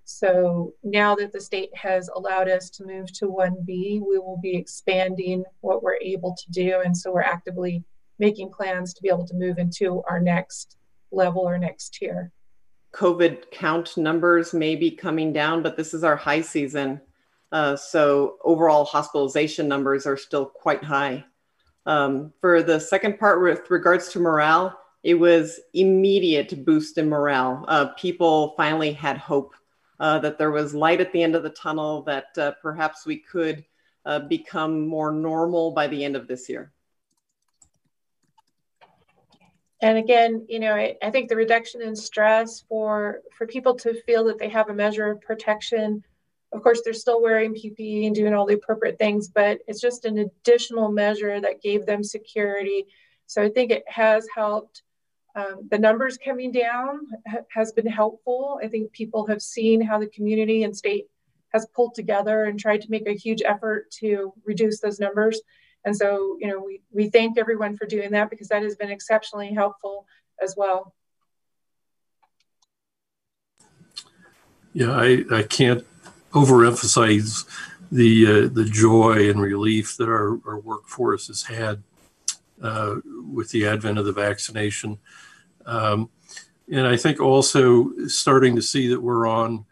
So now that the state has allowed us to move to 1B, we will be expanding what we're able to do. And so we're actively making plans to be able to move into our next level or next tier. COVID count numbers may be coming down, but this is our high season. Uh, so overall hospitalization numbers are still quite high. Um, for the second part with regards to morale, it was immediate boost in morale. Uh, people finally had hope uh, that there was light at the end of the tunnel, that uh, perhaps we could uh, become more normal by the end of this year. And again, you know, I, I think the reduction in stress for for people to feel that they have a measure of protection. Of course, they're still wearing PPE and doing all the appropriate things, but it's just an additional measure that gave them security. So I think it has helped um, the numbers coming down ha- has been helpful. I think people have seen how the community and state has pulled together and tried to make a huge effort to reduce those numbers. And so, you know, we, we thank everyone for doing that because that has been exceptionally helpful as well. Yeah, I, I can't overemphasize the uh, the joy and relief that our, our workforce has had uh, with the advent of the vaccination. Um, and I think also starting to see that we're on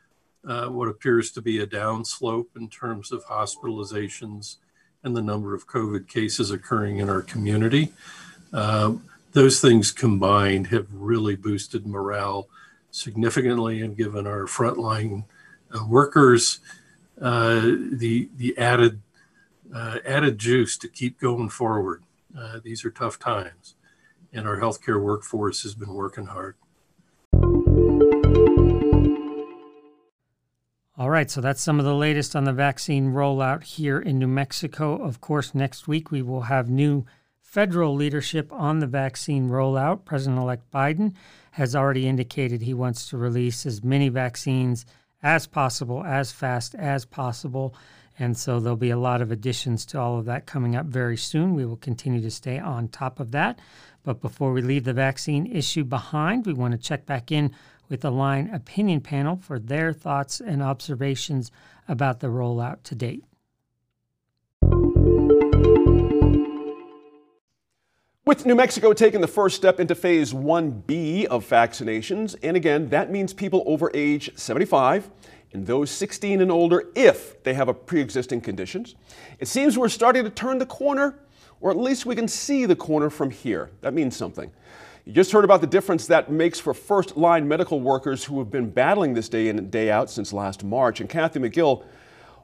uh, what appears to be a downslope in terms of hospitalizations and the number of COVID cases occurring in our community. Uh, those things combined have really boosted morale significantly and given our frontline uh, workers uh, the the added uh, added juice to keep going forward. Uh, these are tough times, and our healthcare workforce has been working hard. All right, so that's some of the latest on the vaccine rollout here in New Mexico. Of course, next week we will have new federal leadership on the vaccine rollout. President elect Biden has already indicated he wants to release as many vaccines as possible, as fast as possible. And so there'll be a lot of additions to all of that coming up very soon. We will continue to stay on top of that. But before we leave the vaccine issue behind, we want to check back in with the Line Opinion Panel for their thoughts and observations about the rollout to date. With New Mexico taking the first step into phase 1B of vaccinations, and again, that means people over age 75 and those 16 and older if they have a pre-existing conditions. It seems we're starting to turn the corner, or at least we can see the corner from here. That means something. You just heard about the difference that makes for first line medical workers who have been battling this day in and day out since last March. And Kathy McGill,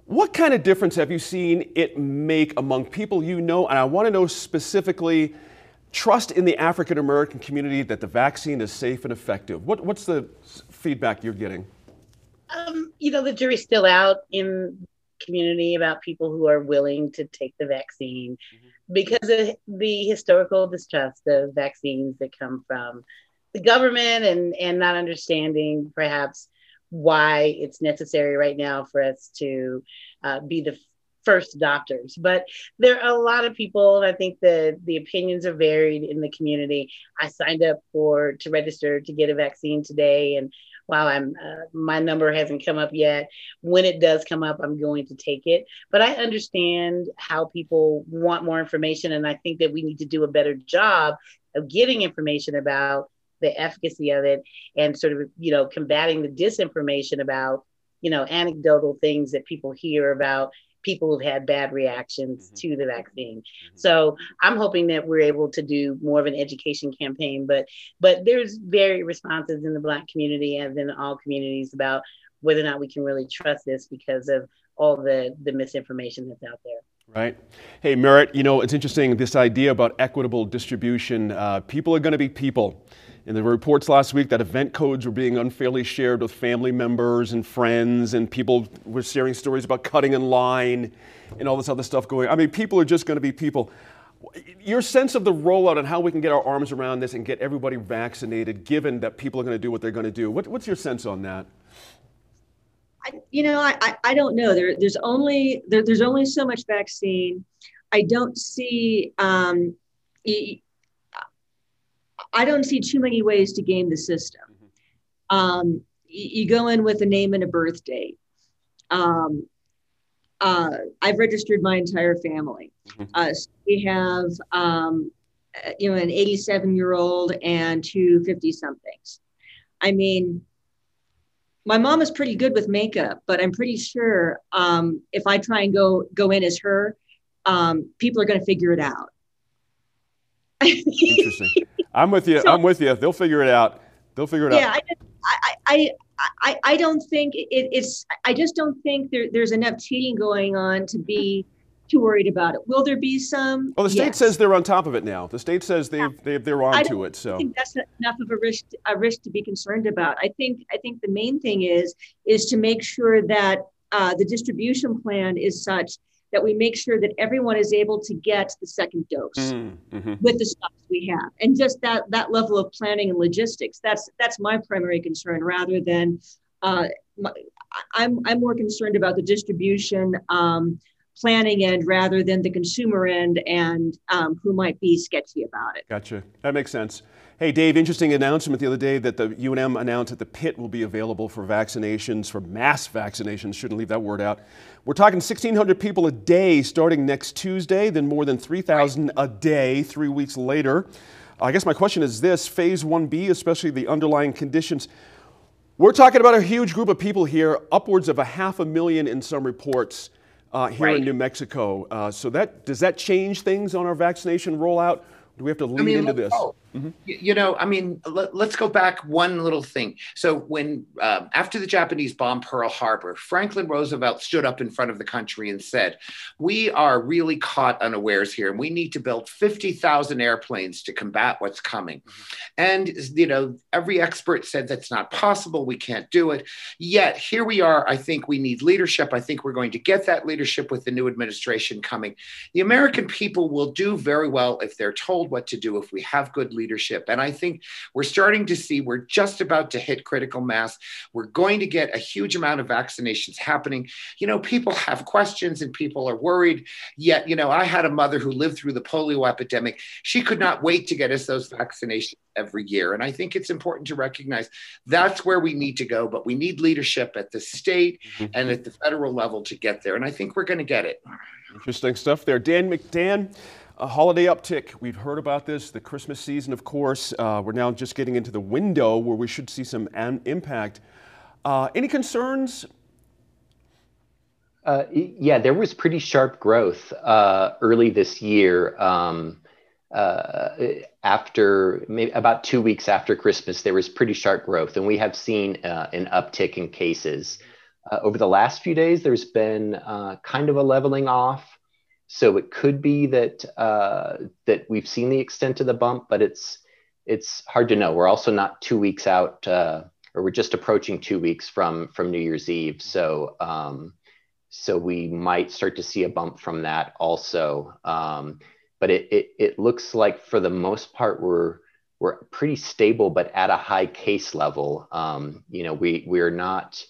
what kind of difference have you seen it make among people you know? And I want to know specifically trust in the African American community that the vaccine is safe and effective. What, what's the feedback you're getting? Um, you know, the jury's still out in community about people who are willing to take the vaccine mm-hmm. because of the historical distrust of vaccines that come from the government and and not understanding perhaps why it's necessary right now for us to uh, be the first adopters. But there are a lot of people, and I think the the opinions are varied in the community. I signed up for to register to get a vaccine today, and while I'm uh, my number hasn't come up yet, when it does come up, I'm going to take it. But I understand how people want more information, and I think that we need to do a better job of getting information about the efficacy of it and sort of you know combating the disinformation about you know anecdotal things that people hear about people who've had bad reactions mm-hmm. to the vaccine. Mm-hmm. So I'm hoping that we're able to do more of an education campaign. But but there's varied responses in the Black community as in all communities about whether or not we can really trust this because of all the the misinformation that's out there. Right. Hey, Merritt, you know, it's interesting this idea about equitable distribution. Uh, people are going to be people. In the reports last week that event codes were being unfairly shared with family members and friends, and people were sharing stories about cutting in line and all this other stuff going. I mean, people are just going to be people. Your sense of the rollout and how we can get our arms around this and get everybody vaccinated, given that people are going to do what they're going to do. What, what's your sense on that? You know, I, I don't know. There, there's only there, there's only so much vaccine. I don't see. Um, I don't see too many ways to game the system. Mm-hmm. Um, you, you, go in with a name and a birth date. Um, uh, I've registered my entire family. Mm-hmm. Uh, so we have, um, uh, you know, an 87 year old and two 50 somethings. I mean, my mom is pretty good with makeup, but I'm pretty sure um, if I try and go go in as her, um, people are going to figure it out. Interesting. I'm with you. So, I'm with you. They'll figure it out. They'll figure it yeah, out. Yeah, I, I, I, I don't think it, it's. I just don't think there, there's enough cheating going on to be too worried about it. Will there be some? Well, the state yes. says they're on top of it now. The state says they've, yeah. they, are on to it. So I think that's enough of a risk a risk to be concerned about. I think I think the main thing is is to make sure that uh, the distribution plan is such that we make sure that everyone is able to get the second dose mm-hmm. with the stocks we have and just that that level of planning and logistics that's that's my primary concern rather than uh, my, I'm, I'm more concerned about the distribution um, planning end rather than the consumer end and um, who might be sketchy about it. Gotcha. That makes sense. Hey, Dave, interesting announcement the other day that the UNM announced that the pit will be available for vaccinations, for mass vaccinations. Shouldn't leave that word out. We're talking 1,600 people a day starting next Tuesday, then more than 3,000 a day three weeks later. I guess my question is this phase 1B, especially the underlying conditions. We're talking about a huge group of people here, upwards of a half a million in some reports uh, here right. in New Mexico. Uh, so that does that change things on our vaccination rollout? Do we have to lean I mean, into this? Mm-hmm. You know, I mean, let, us go back one little thing. So when um, after the Japanese bombed Pearl Harbor, Franklin Roosevelt stood up in front of the country and said, "We are really caught unawares here, and we need to build fifty thousand airplanes to combat what's coming." Mm-hmm. And you know, every expert said that's not possible. We can't do it. Yet here we are. I think we need leadership. I think we're going to get that leadership with the new administration coming. The American people will do very well if they're told what to do. If we have good leadership leadership. And I think we're starting to see we're just about to hit critical mass. We're going to get a huge amount of vaccinations happening. You know, people have questions and people are worried. Yet, you know, I had a mother who lived through the polio epidemic. She could not wait to get us those vaccinations every year. And I think it's important to recognize that's where we need to go, but we need leadership at the state mm-hmm. and at the federal level to get there. And I think we're going to get it. Interesting stuff there. Dan McDan, a holiday uptick. We've heard about this, the Christmas season, of course. Uh, we're now just getting into the window where we should see some impact. Uh, any concerns? Uh, yeah, there was pretty sharp growth uh, early this year. Um, uh, after maybe about two weeks after Christmas, there was pretty sharp growth, and we have seen uh, an uptick in cases. over the last few days, there's been kind of a leveling off. So it could be that uh, that we've seen the extent of the bump, but it's it's hard to know. We're also not two weeks out, uh, or we're just approaching two weeks from from New Year's Eve. So um, so we might start to see a bump from that also. Um, but it, it it looks like for the most part we're we're pretty stable, but at a high case level. Um, you know, we we're not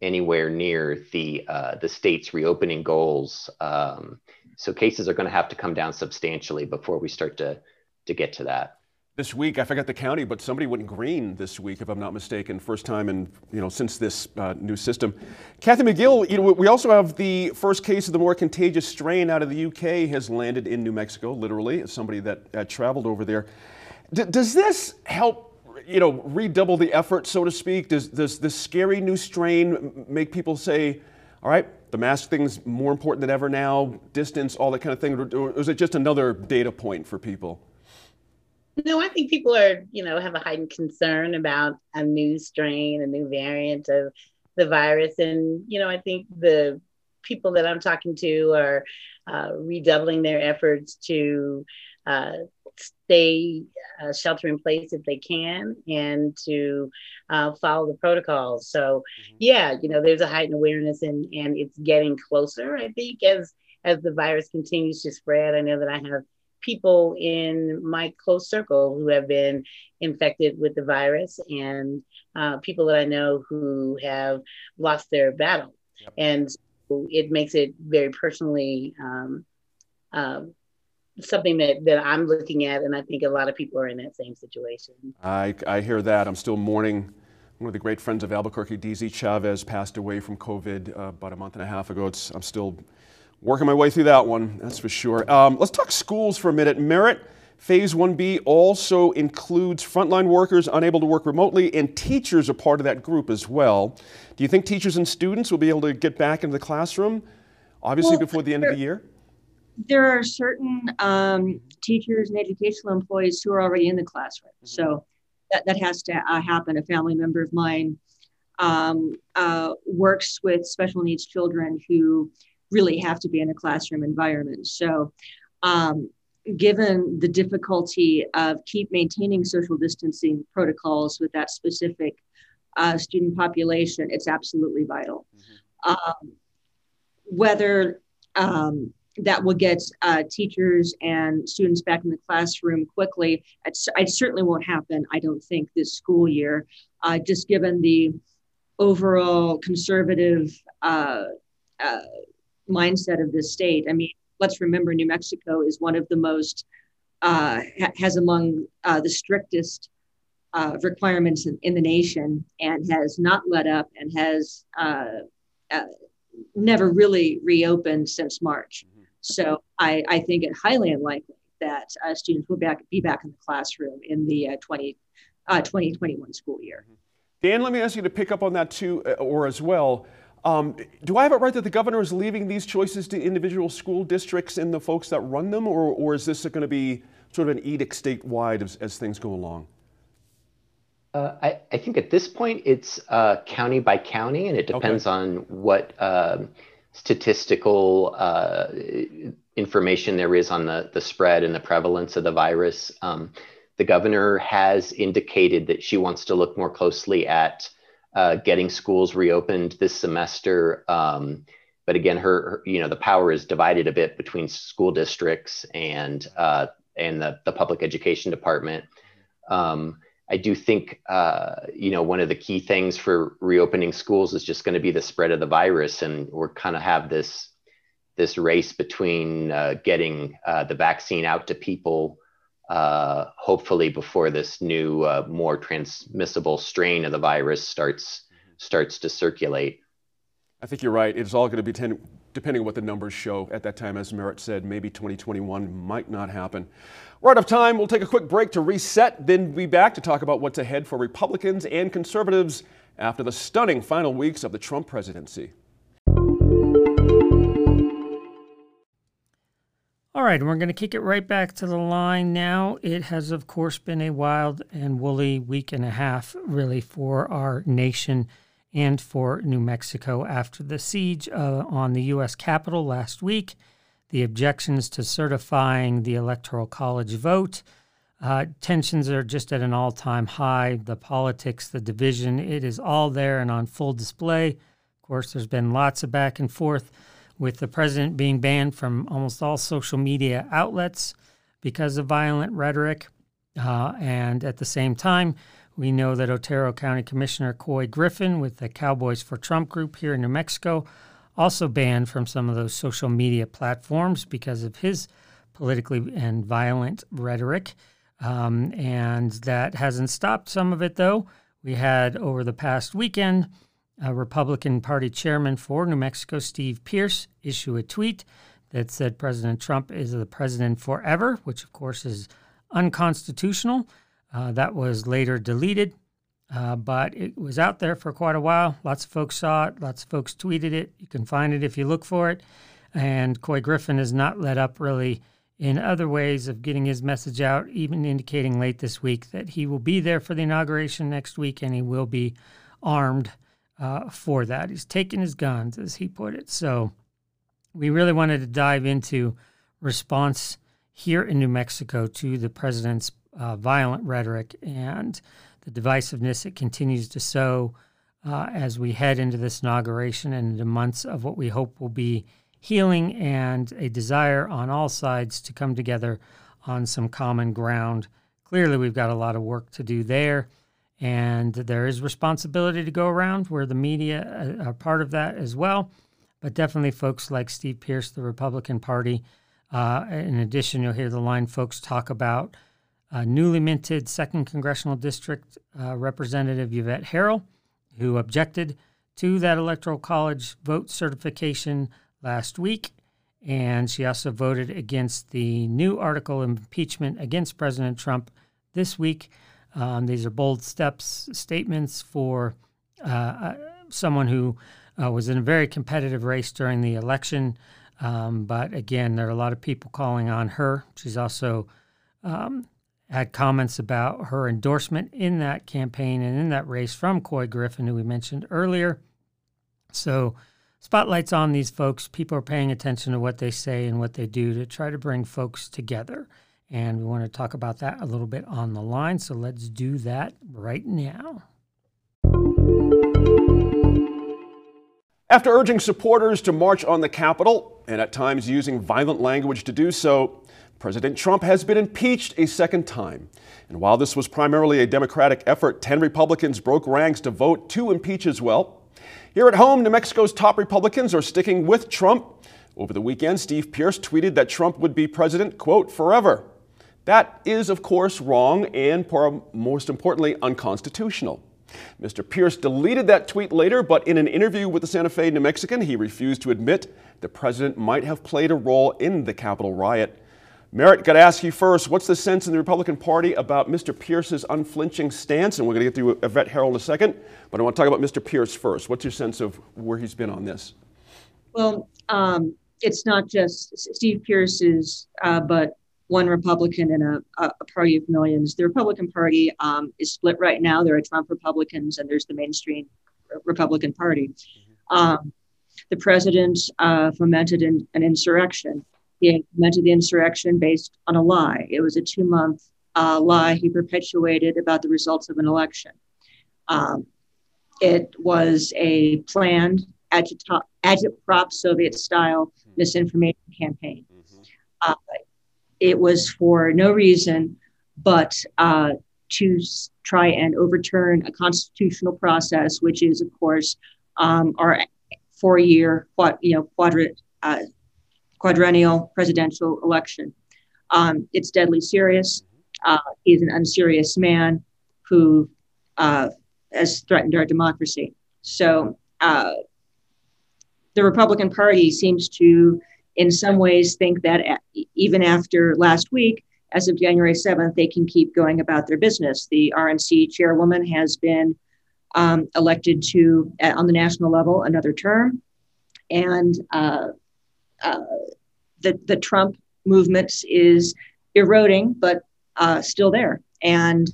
anywhere near the uh, the state's reopening goals. Um, so cases are going to have to come down substantially before we start to to get to that. This week, I forgot the county, but somebody went green this week, if I'm not mistaken, first time in you know since this uh, new system. Kathy McGill, you know we also have the first case of the more contagious strain out of the UK has landed in New Mexico, literally, somebody that uh, traveled over there. D- does this help? You know, redouble the effort, so to speak. Does does this scary new strain make people say, "All right, the mask thing's more important than ever now, distance, all that kind of thing," or is it just another data point for people? No, I think people are, you know, have a heightened concern about a new strain, a new variant of the virus. And, you know, I think the people that I'm talking to are uh, redoubling their efforts to uh, stay uh, shelter in place if they can and to uh, follow the protocols. So, mm-hmm. yeah, you know, there's a heightened awareness and, and it's getting closer, I think, as as the virus continues to spread. I know that I have people in my close circle who have been infected with the virus and uh, people that I know who have lost their battle. Yep. And so it makes it very personally um, um, something that, that I'm looking at. And I think a lot of people are in that same situation. I, I hear that. I'm still mourning. One of the great friends of Albuquerque, DZ Chavez, passed away from COVID uh, about a month and a half ago. It's, I'm still working my way through that one, that's for sure. Um, let's talk schools for a minute. Merritt Phase 1B also includes frontline workers unable to work remotely, and teachers are part of that group as well. Do you think teachers and students will be able to get back into the classroom, obviously, well, before the end of the year? There are certain um, teachers and educational employees who are already in the classroom. Mm-hmm. So that, that has to uh, happen. A family member of mine um, uh, works with special needs children who really have to be in a classroom environment. So, um, given the difficulty of keep maintaining social distancing protocols with that specific uh, student population, it's absolutely vital. Mm-hmm. Um, whether um, that will get uh, teachers and students back in the classroom quickly, it, certainly won't happen, I don't think, this school year, uh, just given the overall conservative uh, uh mindset of this state. I mean, let's remember New Mexico is one of the most, uh, ha- has among uh, the strictest requirements in, in, the nation and has not let up and has never really reopened since March. So I, I think it highly unlikely that uh, students will back, be back in the classroom in the 20, 2021 school year. Dan, let me ask you to pick up on that too, or as well. Um, do I have it right that the governor is leaving these choices to individual school districts and the folks that run them, or, or is this going to be sort of an edict statewide as, as things go along? Uh, I, I, think at this point it's uh, county by county, and it depends okay. on what uh, statistical uh, information there is on the, the spread and the prevalence of the virus. Um, the governor has indicated that she wants to look more closely at uh, getting schools reopened this semester. Um, but again, her, her, you know, the power is divided a bit between school districts and uh, and the, the public education department. Um, I do think, uh, you know, one of the key things for reopening schools is just going to be the spread of the virus, and we're kind of have this this race between uh, getting uh, the vaccine out to people uh, hopefully before this new, uh, more transmissible strain of the virus starts starts to circulate. I think you're right. It's all going to be ten, depending on what the numbers show at that time. As Merritt said, maybe 2021 might not happen. We're out of time. We'll take a quick break to reset, then be back to talk about what's ahead for Republicans and conservatives after the stunning final weeks of the Trump presidency. All right, we're going to kick it right back to the line now. It has, of course, been a wild and woolly week and a half, really, for our nation and for New Mexico after the siege uh, on the U.S. Capitol last week, the objections to certifying the Electoral College vote. Uh, tensions are just at an all time high. The politics, the division, it is all there and on full display. Of course, there's been lots of back and forth with the president being banned from almost all social media outlets because of violent rhetoric. Uh, and at the same time, We know that Otero County Commissioner Couy Griffin with the Cowboys for Trump group here in New Mexico also banned from some of those social media platforms because of his politically and violent rhetoric. Um, and that hasn't stopped some of it, though. We had over the past weekend a Republican Party chairman for New Mexico, Steve Pearce, issue a tweet that said President Trump is the president forever, which of course is unconstitutional. Uh, that was later deleted, uh, but it was out there for quite a while. Lots of folks saw it, lots of folks tweeted it. You can find it if you look for it. And Couy Griffin has not let up really in other ways of getting his message out, even indicating late this week that he will be there for the inauguration next week and he will be armed uh, for that. He's taking his guns, as he put it. So we really wanted to dive into response here in New Mexico to the president's uh, violent rhetoric and the divisiveness it continues to sow uh, as we head into this inauguration and into months of what we hope will be healing and a desire on all sides to come together on some common ground. Clearly, we've got a lot of work to do there, and there is responsibility to go around where the media uh, are part of that as well. But definitely, folks like Steve Pearce, the Republican Party. Uh, in addition, you'll hear the line folks talk about uh, newly minted second congressional district uh, representative Yvette Herrell, who objected to that electoral college vote certification last week. And she also voted against the new article impeachment against President Trump this week. Um, these are bold steps, statements for uh, uh someone who uh, was in a very competitive race during the election. Um, but again, there are a lot of people calling on her. She's also um, had comments about her endorsement in that campaign and in that race from Couy Griffin, who we mentioned earlier. So, spotlight's on these folks. People are paying attention to what they say and what they do to try to bring folks together. And we want to talk about that a little bit on the line. So, let's do that right now. After urging supporters to march on the Capitol and at times using violent language to do so, President Trump has been impeached a second time. And while this was primarily a Democratic effort, 10 Republicans broke ranks to vote to impeach as well. Here at home, New Mexico's top Republicans are sticking with Trump. Over the weekend, Steve Pearce tweeted that Trump would be president, quote, forever. That is, of course, wrong and, most importantly, unconstitutional. Mr. Pearce deleted that tweet later, but in an interview with the Santa Fe New Mexican, he refused to admit the president might have played a role in the Capitol riot. Merritt, got to ask you first, what's the sense in the Republican Party about Mr. Pearce's unflinching stance? And we're going to get to Yvette Herrell in a second, but I want to talk about Mr. Pierce first. What's your sense of where he's been on this? Well, um, it's not just Steve Pearce's, uh, but one Republican in a, a, party of millions. The Republican Party um, is split right now. There are Trump Republicans and there's the mainstream Republican Party. Um, the president uh, fomented an, an, insurrection. He fomented the insurrection based on a lie. It was a two month uh, lie he perpetuated about the results of an election. Um, it was a planned agitprop Soviet style misinformation campaign. Mm-hmm. Uh, it was for no reason but uh, to try and overturn a constitutional process, which is, of course, um, our four-year, quad, you know, quadrat, uh, quadrennial presidential election. Um, it's deadly serious. Uh, he's an unserious man who uh, has threatened our democracy. So uh, the Republican Party seems to in some ways think that even after last week, as of January 7th, they can keep going about their business. The RNC chairwoman has been um, elected to, uh, on the national level, another term. And uh, the, the Trump movement is eroding, but uh, still there. And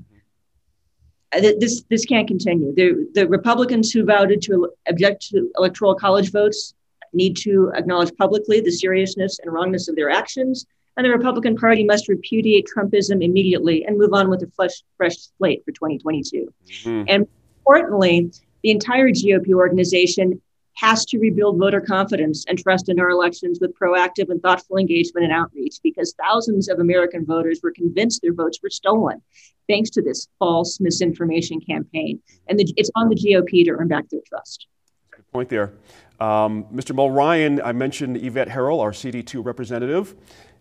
uh, this, this can't continue. The, the Republicans who voted to object to electoral college votes need to acknowledge publicly the seriousness and wrongness of their actions, and the Republican Party must repudiate Trumpism immediately and move on with a fresh, fresh slate for 2022. Mm-hmm. And importantly, the entire GOP organization has to rebuild voter confidence and trust in our elections with proactive and thoughtful engagement and outreach because thousands of American voters were convinced their votes were stolen thanks to this false misinformation campaign. And the, it's on the GOP to earn back their trust. Good point there. Um, Mr. Mulryan, I mentioned Yvette Herrell, our CD2 representative.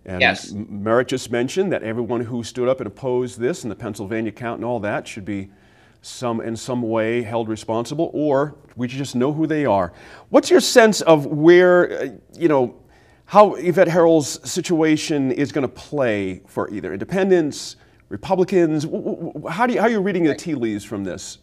And yes. Merritt just mentioned that everyone who stood up and opposed this in the Pennsylvania count and all that should be some in some way held responsible, or we just know who they are. What's your sense of where, uh, you know, how Yvette Herrell's situation is going to play for either independents, Republicans? How, do you, how are you reading the tea leaves from this?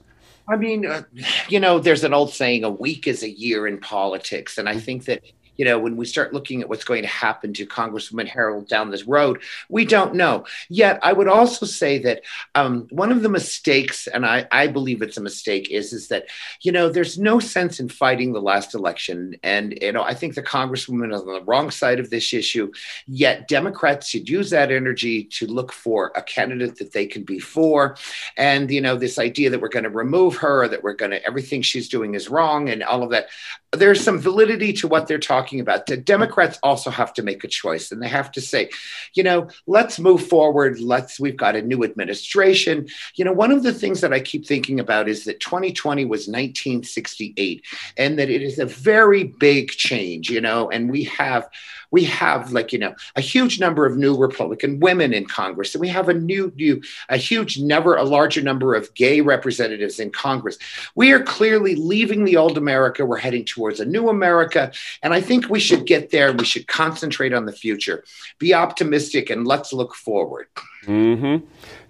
I mean, uh, you know, there's an old saying, a week is a year in politics. And I think that you know, when we start looking at what's going to happen to Congresswoman Herrell down this road, we don't know. Yet, I would also say that um, one of the mistakes, and I, I believe it's a mistake, is is that you know there's no sense in fighting the last election, and you know I think the Congresswoman is on the wrong side of this issue. Yet Democrats should use that energy to look for a candidate that they can be for, and you know this idea that we're going to remove her, or that we're going to everything she's doing is wrong, and all of that. There's some validity to what they're talking about. The Democrats also have to make a choice and they have to say, you know, let's move forward. Let's, we've got a new administration. You know, one of the things that I keep thinking about is that 2020 was 1968 and that it is a very big change, you know, and we have, we have like you know a huge number of new republican women in congress and we have a new new a huge never a larger number of gay representatives in congress we are clearly leaving the old america we're heading towards a new america and i think think we should get there. We should concentrate on the future, be optimistic, and let's look forward. Mm-hmm.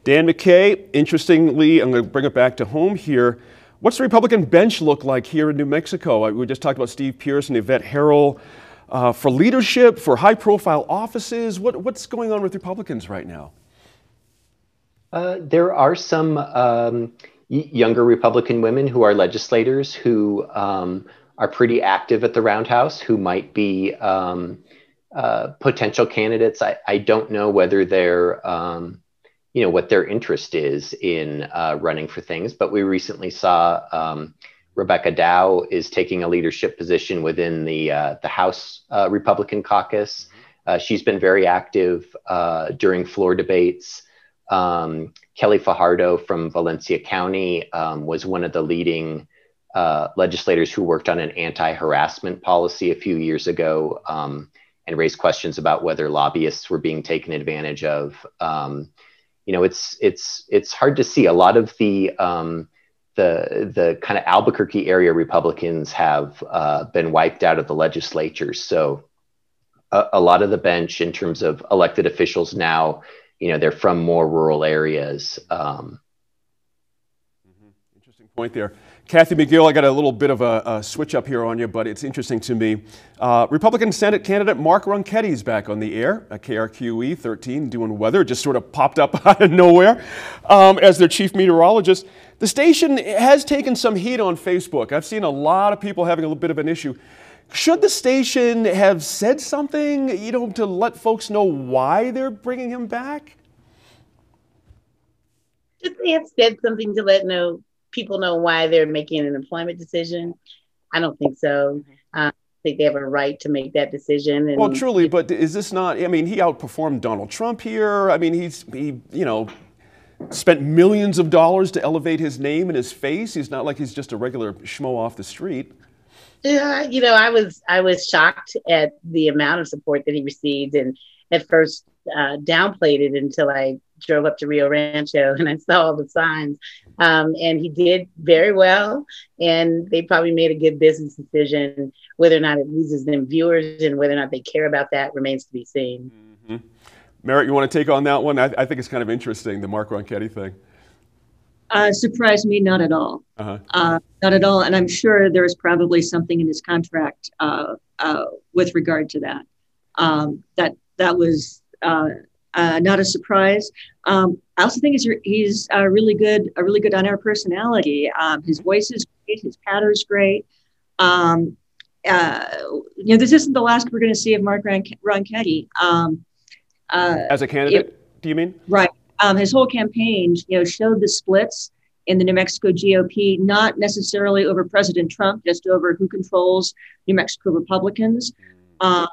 Dan McKay, interestingly, I'm going to bring it back to home here. What's the Republican bench look like here in New Mexico? We just talked about Steve Pearce and Yvette Herrell. Uh, for leadership, for high profile offices, what, what's going on with Republicans right now? Uh, there are some um, younger Republican women who are legislators who um, are pretty active at the Roundhouse who might be um, uh, potential candidates. I, I don't know whether they're, um, you know, what their interest is in uh, running for things, but we recently saw um, Rebecca Dow is taking a leadership position within the, uh, the House uh, Republican caucus. Uh, she's been very active uh, during floor debates. Um, Kelly Fajardo from Valencia County um, was one of the leading uh, legislators who worked on an anti-harassment policy a few years ago um, and raised questions about whether lobbyists were being taken advantage of. Um, you know, it's it's it's hard to see. A lot of the um, the the kind of Albuquerque area Republicans have uh, been wiped out of the legislature. So a, a, lot of the bench, in terms of elected officials now, you know, they're from more rural areas. Um, mm-hmm. Interesting point there. Kathy McGill, I got a little bit of a, a switch up here on you, but it's interesting to me. Uh, Republican Senate candidate Mark Ronchetti is back on the air a KRQE 13 doing weather. Just sort of popped up out of nowhere um, as their chief meteorologist. The station has taken some heat on Facebook. I've seen a lot of people having a little bit of an issue. Should the station have said something, you know, to let folks know why they're bringing him back? Should they have said something to let know people know why they're making an employment decision. I don't think so. I think they have a right to make that decision. And well, truly, but is this not? I mean, he outperformed Donald Trump here. I mean, he's he, you know, spent millions of dollars to elevate his name and his face. He's not like he's just a regular schmo off the street. Yeah, you know, I was I was shocked at the amount of support that he received, and at first uh, downplayed it until I drove up to Rio Rancho and I saw all the signs. Um, and he did very well. And they probably made a good business decision. Whether or not it loses them viewers and whether or not they care about that remains to be seen. Mm-hmm. Merritt, you want to take on that one? I, I, think it's kind of interesting, the Mark Ronchetti thing. Uh, surprised me, not at all. Uh-huh. Uh, not at all. And I'm sure there's probably something in his contract uh, uh with regard to that. Um, that that was uh, uh, not a surprise. Um, I also think he's he's a really good a really good on air personality. Um, his voice is great. His patter's great. Um, uh, you know, this isn't the last we're going to see of Mark Ron- Ronchetti. Um, uh, As a candidate, it, do you mean? Right. Um, his whole campaign, you know, showed the splits in the New Mexico GOP, not necessarily over President Trump, just over who controls New Mexico Republicans. Um,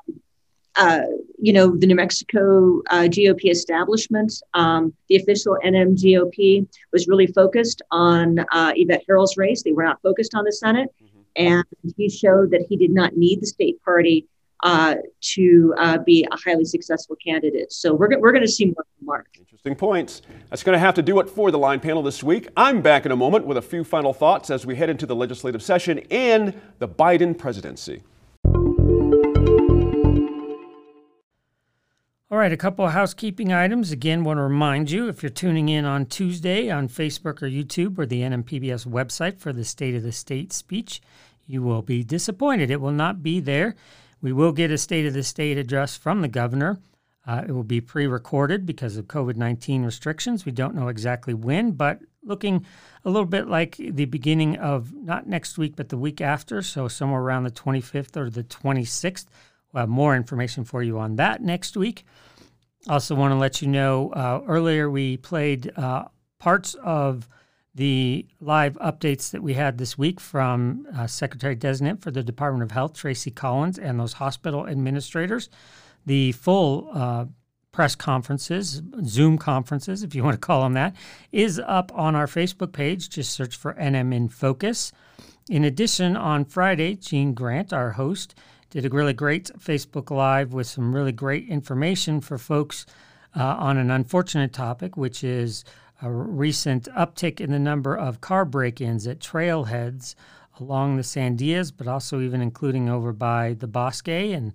uh, you know, the New Mexico uh, GOP establishment, um, the official NM GOP was really focused on uh, Yvette Herrell's race. They were not focused on the Senate. Mm-hmm. And he showed that he did not need the state party uh, to uh, be a highly successful candidate. So we're, we're going to see more from Mark. Interesting points. That's going to have to do it for the line panel this week. I'm back in a moment with a few final thoughts as we head into the legislative session and the Biden presidency. All right, a couple of housekeeping items. Again, want to remind you if you're tuning in on Tuesday on Facebook or YouTube or the NMPBS website for the State of the State speech, you will be disappointed. It will not be there. We will get a State of the State address from the governor. Uh, it will be pre recorded because of COVID 19 restrictions. We don't know exactly when, but looking a little bit like the beginning of not next week, but the week after. So, somewhere around the 25th or the 26th. We'll have more information for you on that next week. Also, want to let you know uh, earlier we played uh, parts of the live updates that we had this week from uh, Secretary Designate for the Department of Health, Tracie Collins, and those hospital administrators. The full uh, press conferences, Zoom conferences, if you want to call them that, is up on our Facebook page. Just search for NM in Focus. In addition, on Friday, Gene Grant, our host, did a really great Facebook Live with some really great information for folks uh, on an unfortunate topic, which is a recent uptick in the number of car break ins at trailheads along the Sandias, but also even including over by the Bosque. And,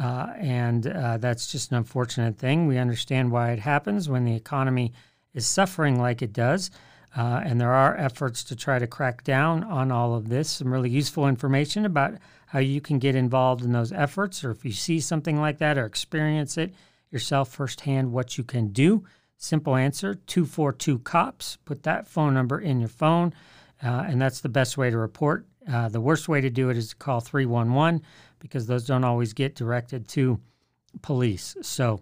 uh, and uh, that's just an unfortunate thing. We understand why it happens when the economy is suffering like it does. Uh, and there are efforts to try to crack down on all of this. Some really useful information about how you can get involved in those efforts, or if you see something like that or experience it yourself firsthand, what you can do. Simple answer 242 COPS. Put that phone number in your phone, uh, and that's the best way to report. Uh, the worst way to do it is to call 311 because those don't always get directed to police. So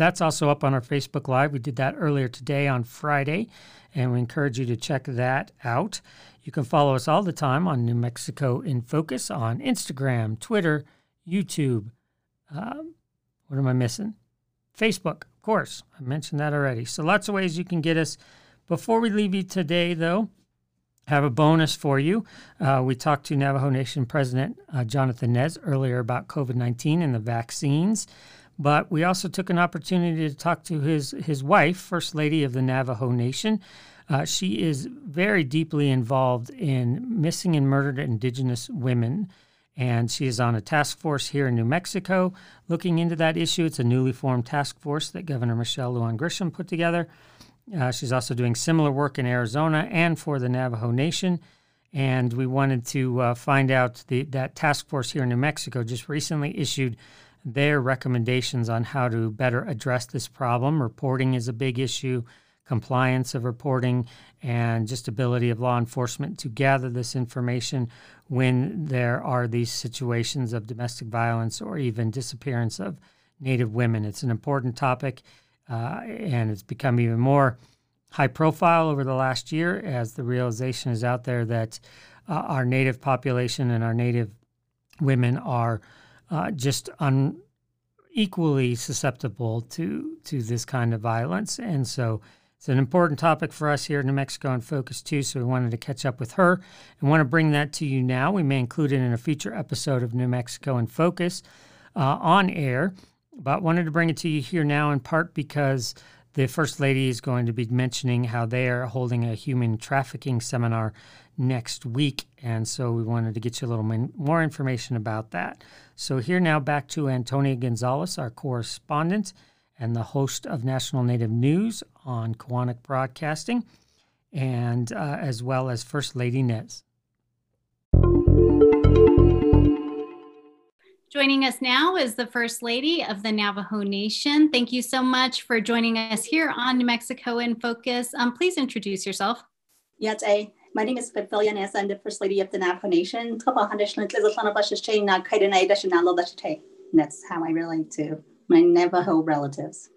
that's also up on our Facebook Live. We did that earlier today on Friday, and we encourage you to check that out. You can follow us all the time on New Mexico in Focus on Instagram, Twitter, YouTube. Um, what am I missing? Facebook, of course. I mentioned that already. So lots of ways you can get us. Before we leave you today, though, have a bonus for you. Uh, we talked to Navajo Nation President uh, Jonathan Nez earlier about COVID 19 and the vaccines, but we also took an opportunity to talk to his, his wife, First Lady of the Navajo Nation. Uh, she is very deeply involved in missing and murdered Indigenous women. And she is on a task force here in New Mexico looking into that issue. It's a newly formed task force that Governor Michelle Lujan Grisham put together. Uh, she's also doing similar work in Arizona and for the Navajo Nation. And we wanted to uh, find out the, that task force here in New Mexico just recently issued their recommendations on how to better address this problem. Reporting is a big issue compliance of reporting, and just ability of law enforcement to gather this information when there are these situations of domestic violence or even disappearance of Native women. It's an important topic, uh, and it's become even more high profile over the last year as the realization is out there that uh, our Native population and our Native women are uh, just un- equally susceptible to to this kind of violence, and so it's an important topic for us here in New Mexico in Focus too, so we wanted to catch up with her and want to bring that to you now. We may include it in a future episode of New Mexico in Focus uh, on air, but wanted to bring it to you here now in part because the First Lady is going to be mentioning how they are holding a human trafficking seminar next week. And so we wanted to get you a little more information about that. So, here now back to Antonia Gonzalez, our correspondent and the host of National Native News on Koahnic Broadcasting, and uh, as well as First Lady Nez. Joining us now is the First Lady of the Navajo Nation. Thank you so much for joining us here on New Mexico in Focus. Um, please introduce yourself. Yes, I. My name is Phefelia Nez. I'm the First Lady of the Navajo Nation. And That's how I relate to my Navajo relatives.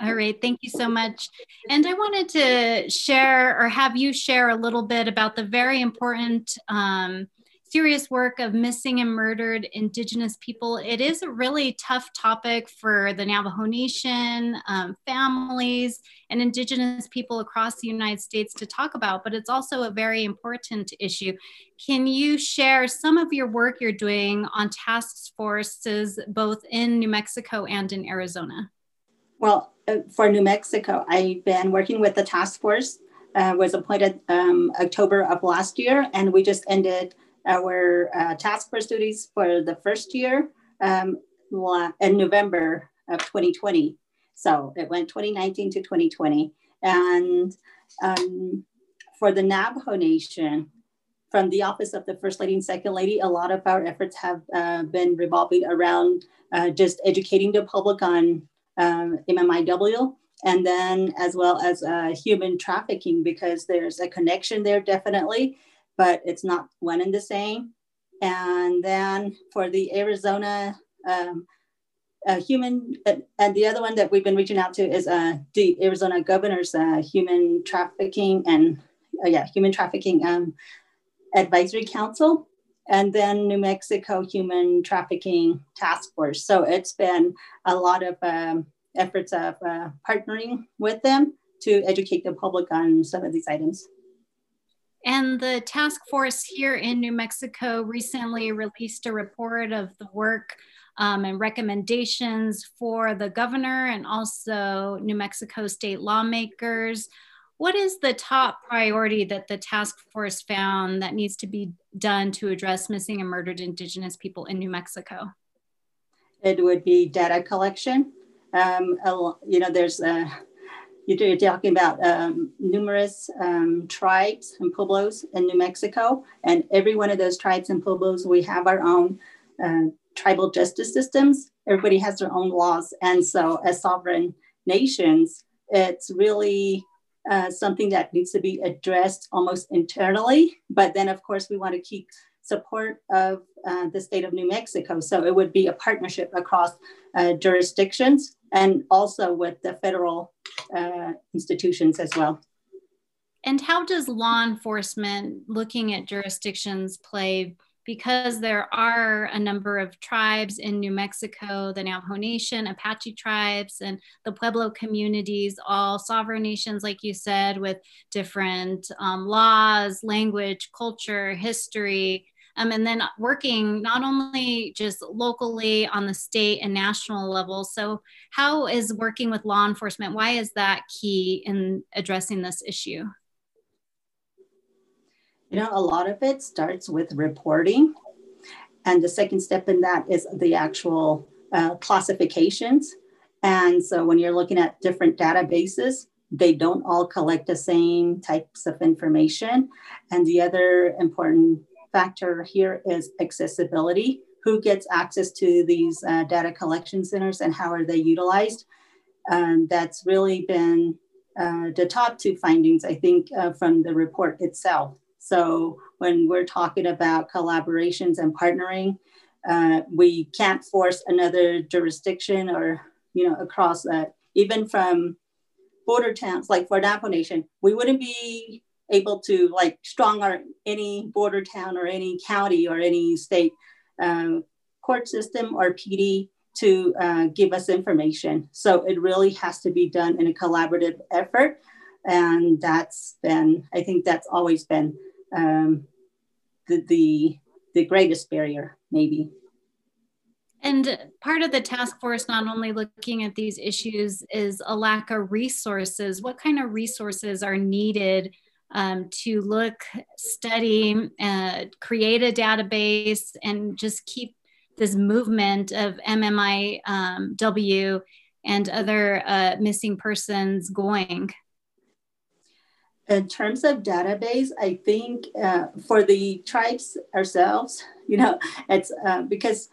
All right, thank you so much. And I wanted to share or have you share a little bit about the very important um, serious work of missing and murdered Indigenous people. It is a really tough topic for the Navajo Nation, um, families, and Indigenous people across the United States to talk about, but it's also a very important issue. Can you share some of your work you're doing on task forces both in New Mexico and in Arizona? Well, uh, for New Mexico, I've been working with the task force. Uh, was appointed um, October of last year, and we just ended our uh, task force duties for the first year um, in November of 2020. So it went 2019 to 2020. And um, for the Navajo Nation, from the Office of the First Lady and Second Lady, a lot of our efforts have uh, been revolving around uh, just educating the public on um, MMIW and then as well as uh, human trafficking because there's a connection there definitely but it's not one and the same. And then for the Arizona um, uh, human, uh, and the other one that we've been reaching out to is uh, the Arizona governor's uh, human trafficking and uh, yeah, human trafficking um, advisory council, and then New Mexico Human Trafficking Task Force. So it's been a lot of um, efforts of uh, partnering with them to educate the public on some of these items. And the task force here in New Mexico recently released a report of the work um, and recommendations for the governor and also New Mexico state lawmakers. What is the top priority that the task force found that needs to be done to address missing and murdered Indigenous people in New Mexico? It would be data collection. Um, you know, there's a you're talking about um, numerous um, tribes and pueblos in New Mexico, and every one of those tribes and pueblos, we have our own uh, tribal justice systems. Everybody has their own laws, and so as sovereign nations, it's really uh, something that needs to be addressed almost internally. But then, of course, we want to keep support of uh, the state of New Mexico. So it would be a partnership across uh, jurisdictions and also with the federal uh, institutions as well. And how does law enforcement looking at jurisdictions play? Because there are a number of tribes in New Mexico, the Navajo Nation, Apache tribes, and the Pueblo communities, all sovereign nations, like you said, with different um, laws, language, culture, history. Um, and then working not only just locally on the state and national level. So, how is working with law enforcement? Why is that key in addressing this issue? You know, a lot of it starts with reporting. And the second step in that is the actual uh, classifications. And so when you're looking at different databases, they don't all collect the same types of information. And the other important factor here is accessibility. Who gets access to these uh, data collection centers and how are they utilized? Um, that's really been uh, the top two findings, I think, uh, from the report itself. So when we're talking about collaborations and partnering, uh, we can't force another jurisdiction or, you know, across that. Even from border towns like for Navajo Nation, we wouldn't be able to like strong our any border town or any county or any state uh, court system or PD to uh, give us information. So it really has to be done in a collaborative effort. And that's been, I think that's always been um, the, the, the greatest barrier, maybe. And part of the task force, not only looking at these issues, is a lack of resources. What kind of resources are needed um, to look, study, uh, create a database, and just keep this movement of MMIW um, and other uh, missing persons going? In terms of database, I think uh, for the tribes ourselves, you know, it's uh, because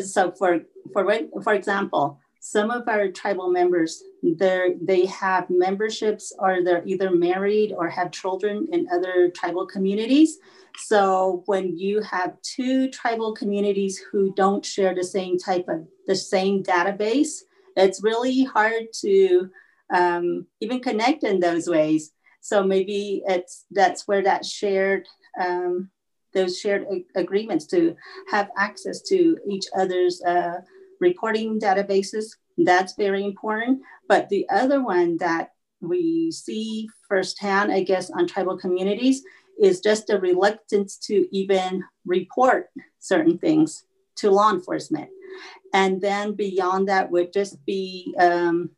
so for for for example, some of our tribal members they they have memberships or they're either married or have children in other tribal communities so when you have two tribal communities who don't share the same type of the same database it's really hard to um, even connect in those ways. So maybe it's that's where that shared um, those shared a- agreements to have access to each other's uh, reporting databases. That's very important. But the other one that we see firsthand, I guess, on tribal communities is just a reluctance to even report certain things to law enforcement. And then beyond that would just be um,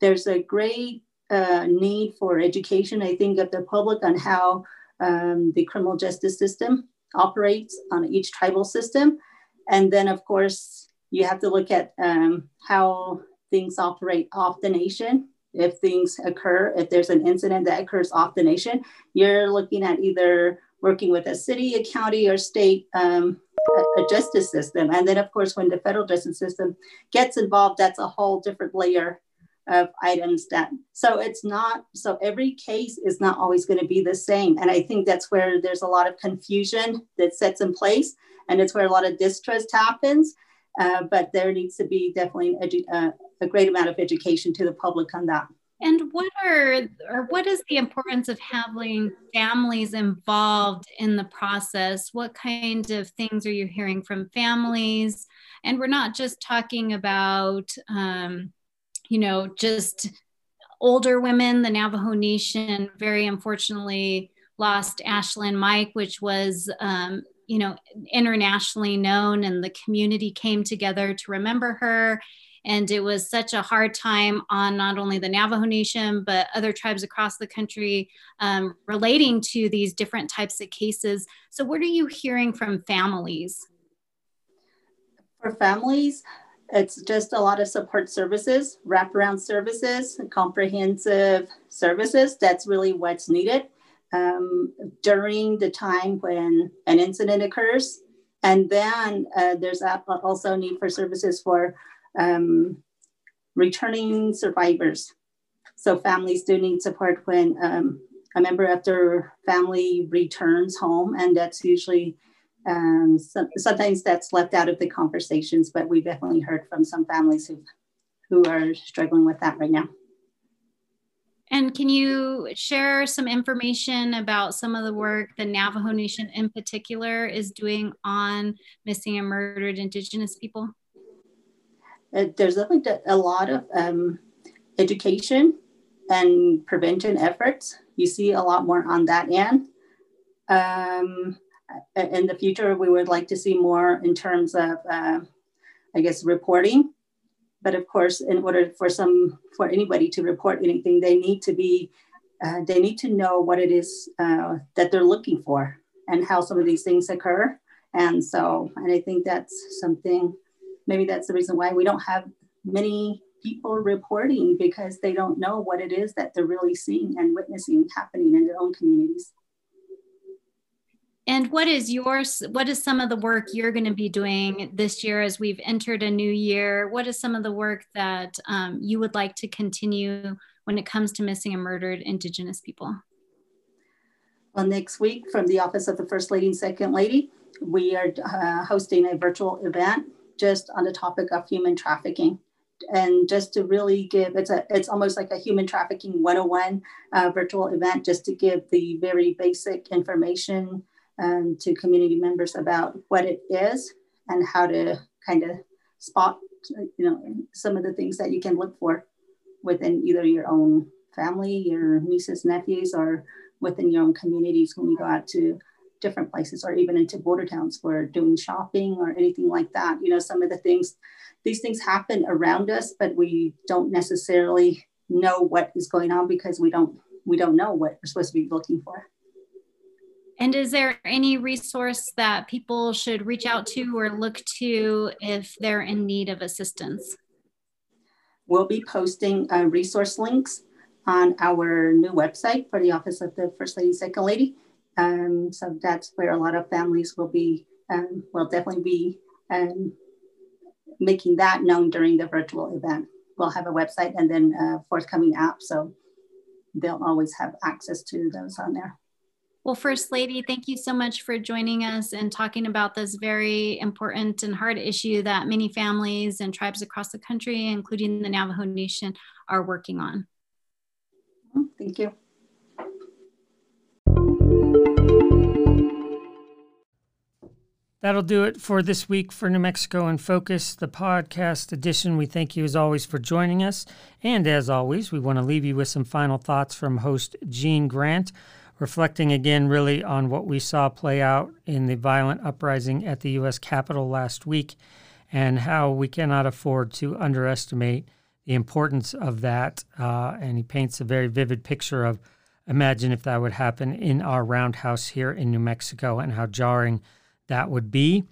there's a great uh, need for education, I think, of the public on how um, the criminal justice system operates on each tribal system. And then, of course, you have to look at um, how things operate off the nation. If things occur, if there's an incident that occurs off the nation, you're looking at either working with a city, a county, or state um, a, justice system. And then, of course, when the federal justice system gets involved, that's a whole different layer of items that so it's not so every case is not always going to be the same and i think that's where there's a lot of confusion that sets in place and it's where a lot of distrust happens uh, but there needs to be definitely edu- uh, a great amount of education to the public on that and what are or what is the importance of having families involved in the process what kind of things are you hearing from families and we're not just talking about um, you know, just older women. The Navajo Nation very unfortunately lost Ashlynne Mike, which was, um, you know, internationally known, and the community came together to remember her. And it was such a hard time on not only the Navajo Nation, but other tribes across the country um, relating to these different types of cases. So, what are you hearing from families? For families, it's just a lot of support services, wraparound services, comprehensive services. That's really what's needed um, during the time when an incident occurs. And then uh, there's also need for services for um, returning survivors. So families do need support when um, a member of their family returns home, and that's usually um, so, sometimes that's left out of the conversations, but we definitely heard from some families who who are struggling with that right now. And can you share some information about some of the work the Navajo Nation in particular is doing on missing and murdered Indigenous people? Uh, there's definitely a lot of um, education and prevention efforts. You see a lot more on that end. Um, in the future, we would like to see more in terms of, uh, I guess, reporting. But of course, in order for some for anybody to report anything, they need to be uh, they need to know what it is uh, that they're looking for and how some of these things occur. And so, and I think that's something. Maybe that's the reason why we don't have many people reporting because they don't know what it is that they're really seeing and witnessing happening in their own communities. And what is yours? What is some of the work you're going to be doing this year as we've entered a new year? What is some of the work that um, you would like to continue when it comes to missing and murdered Indigenous people? Well, next week from the Office of the First Lady and Second Lady, we are uh, hosting a virtual event just on the topic of human trafficking. And just to really give it's a it's almost like a human trafficking 101 uh, virtual event just to give the very basic information um, to community members about what it is and how to kind of spot, you know, some of the things that you can look for within either your own family, your nieces, nephews, or within your own communities when you go out to different places or even into border towns for doing shopping or anything like that. You know, some of the things, these things happen around us, but we don't necessarily know what is going on because we don't we don't know what we're supposed to be looking for. And is there any resource that people should reach out to or look to if they're in need of assistance? We'll be posting uh, resource links on our new website for the Office of the First Lady, Second Lady. Um, so that's where a lot of families will be, um, will definitely be um, making that known during the virtual event. We'll have a website and then a forthcoming app, so they'll always have access to those on there. Well, First Lady, thank you so much for joining us and talking about this very important and hard issue that many families and tribes across the country, including the Navajo Nation, are working on. Thank you. That'll do it for this week for New Mexico in Focus, the podcast edition. We thank you as always for joining us. And as always, we want to leave you with some final thoughts from host Gene Grant, reflecting again really on what we saw play out in the violent uprising at the U.S. Capitol last week and how we cannot afford to underestimate the importance of that. Uh, and he paints a very vivid picture of imagine if that would happen in our roundhouse here in New Mexico and how jarring that would be.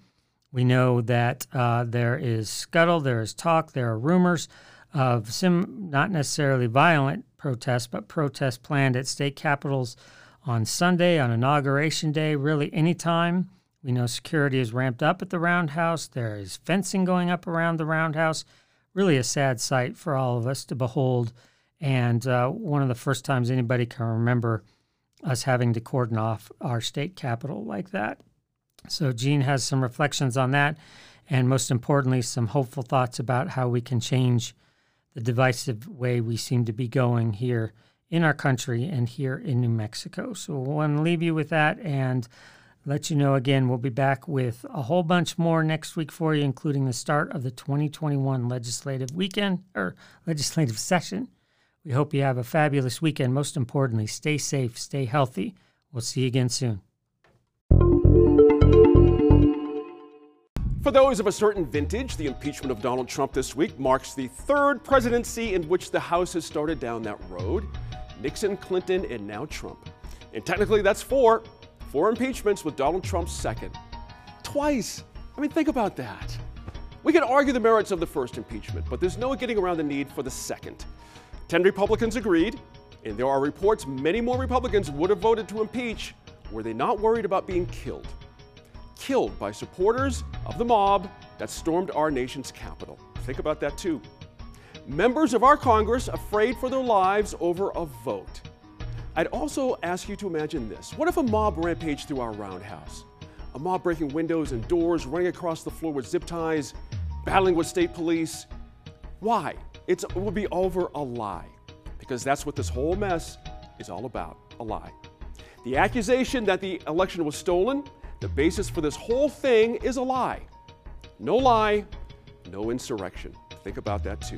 We know that uh, there is scuttle, there is talk, there are rumors of some not necessarily violent protests, but protests planned at state capitals on Sunday, on Inauguration Day, really anytime. We know security is ramped up at the Roundhouse. There is fencing going up around the Roundhouse. Really a sad sight for all of us to behold. And uh, one of the first times anybody can remember us having to cordon off our state capital like that. So, Gene has some reflections on that, and most importantly, some hopeful thoughts about how we can change the divisive way we seem to be going here in our country and here in New Mexico. So, we want to leave you with that and let you know again, we'll be back with a whole bunch more next week for you, including the start of the 2021 legislative weekend or legislative session. We hope you have a fabulous weekend. Most importantly, stay safe, stay healthy. We'll see you again soon. For those of a certain vintage, the impeachment of Donald Trump this week marks the third presidency in which the House has started down that road Nixon, Clinton, and now Trump. And technically, that's four. Four impeachments with Donald Trump's second. Twice. I mean, think about that. We can argue the merits of the first impeachment, but there's no getting around the need for the second. Ten Republicans agreed, and there are reports many more Republicans would have voted to impeach were they not worried about being killed killed by supporters of the mob that stormed our nation's capital. Think about that too. Members of our Congress afraid for their lives over a vote. I'd also ask you to imagine this. What if a mob rampaged through our roundhouse? A mob breaking windows and doors, running across the floor with zip ties, battling with state police. Why? It's, it will be over a lie. Because that's what this whole mess is all about a lie. The accusation that the election was stolen the basis for this whole thing is a lie. No lie, no insurrection. Think about that too.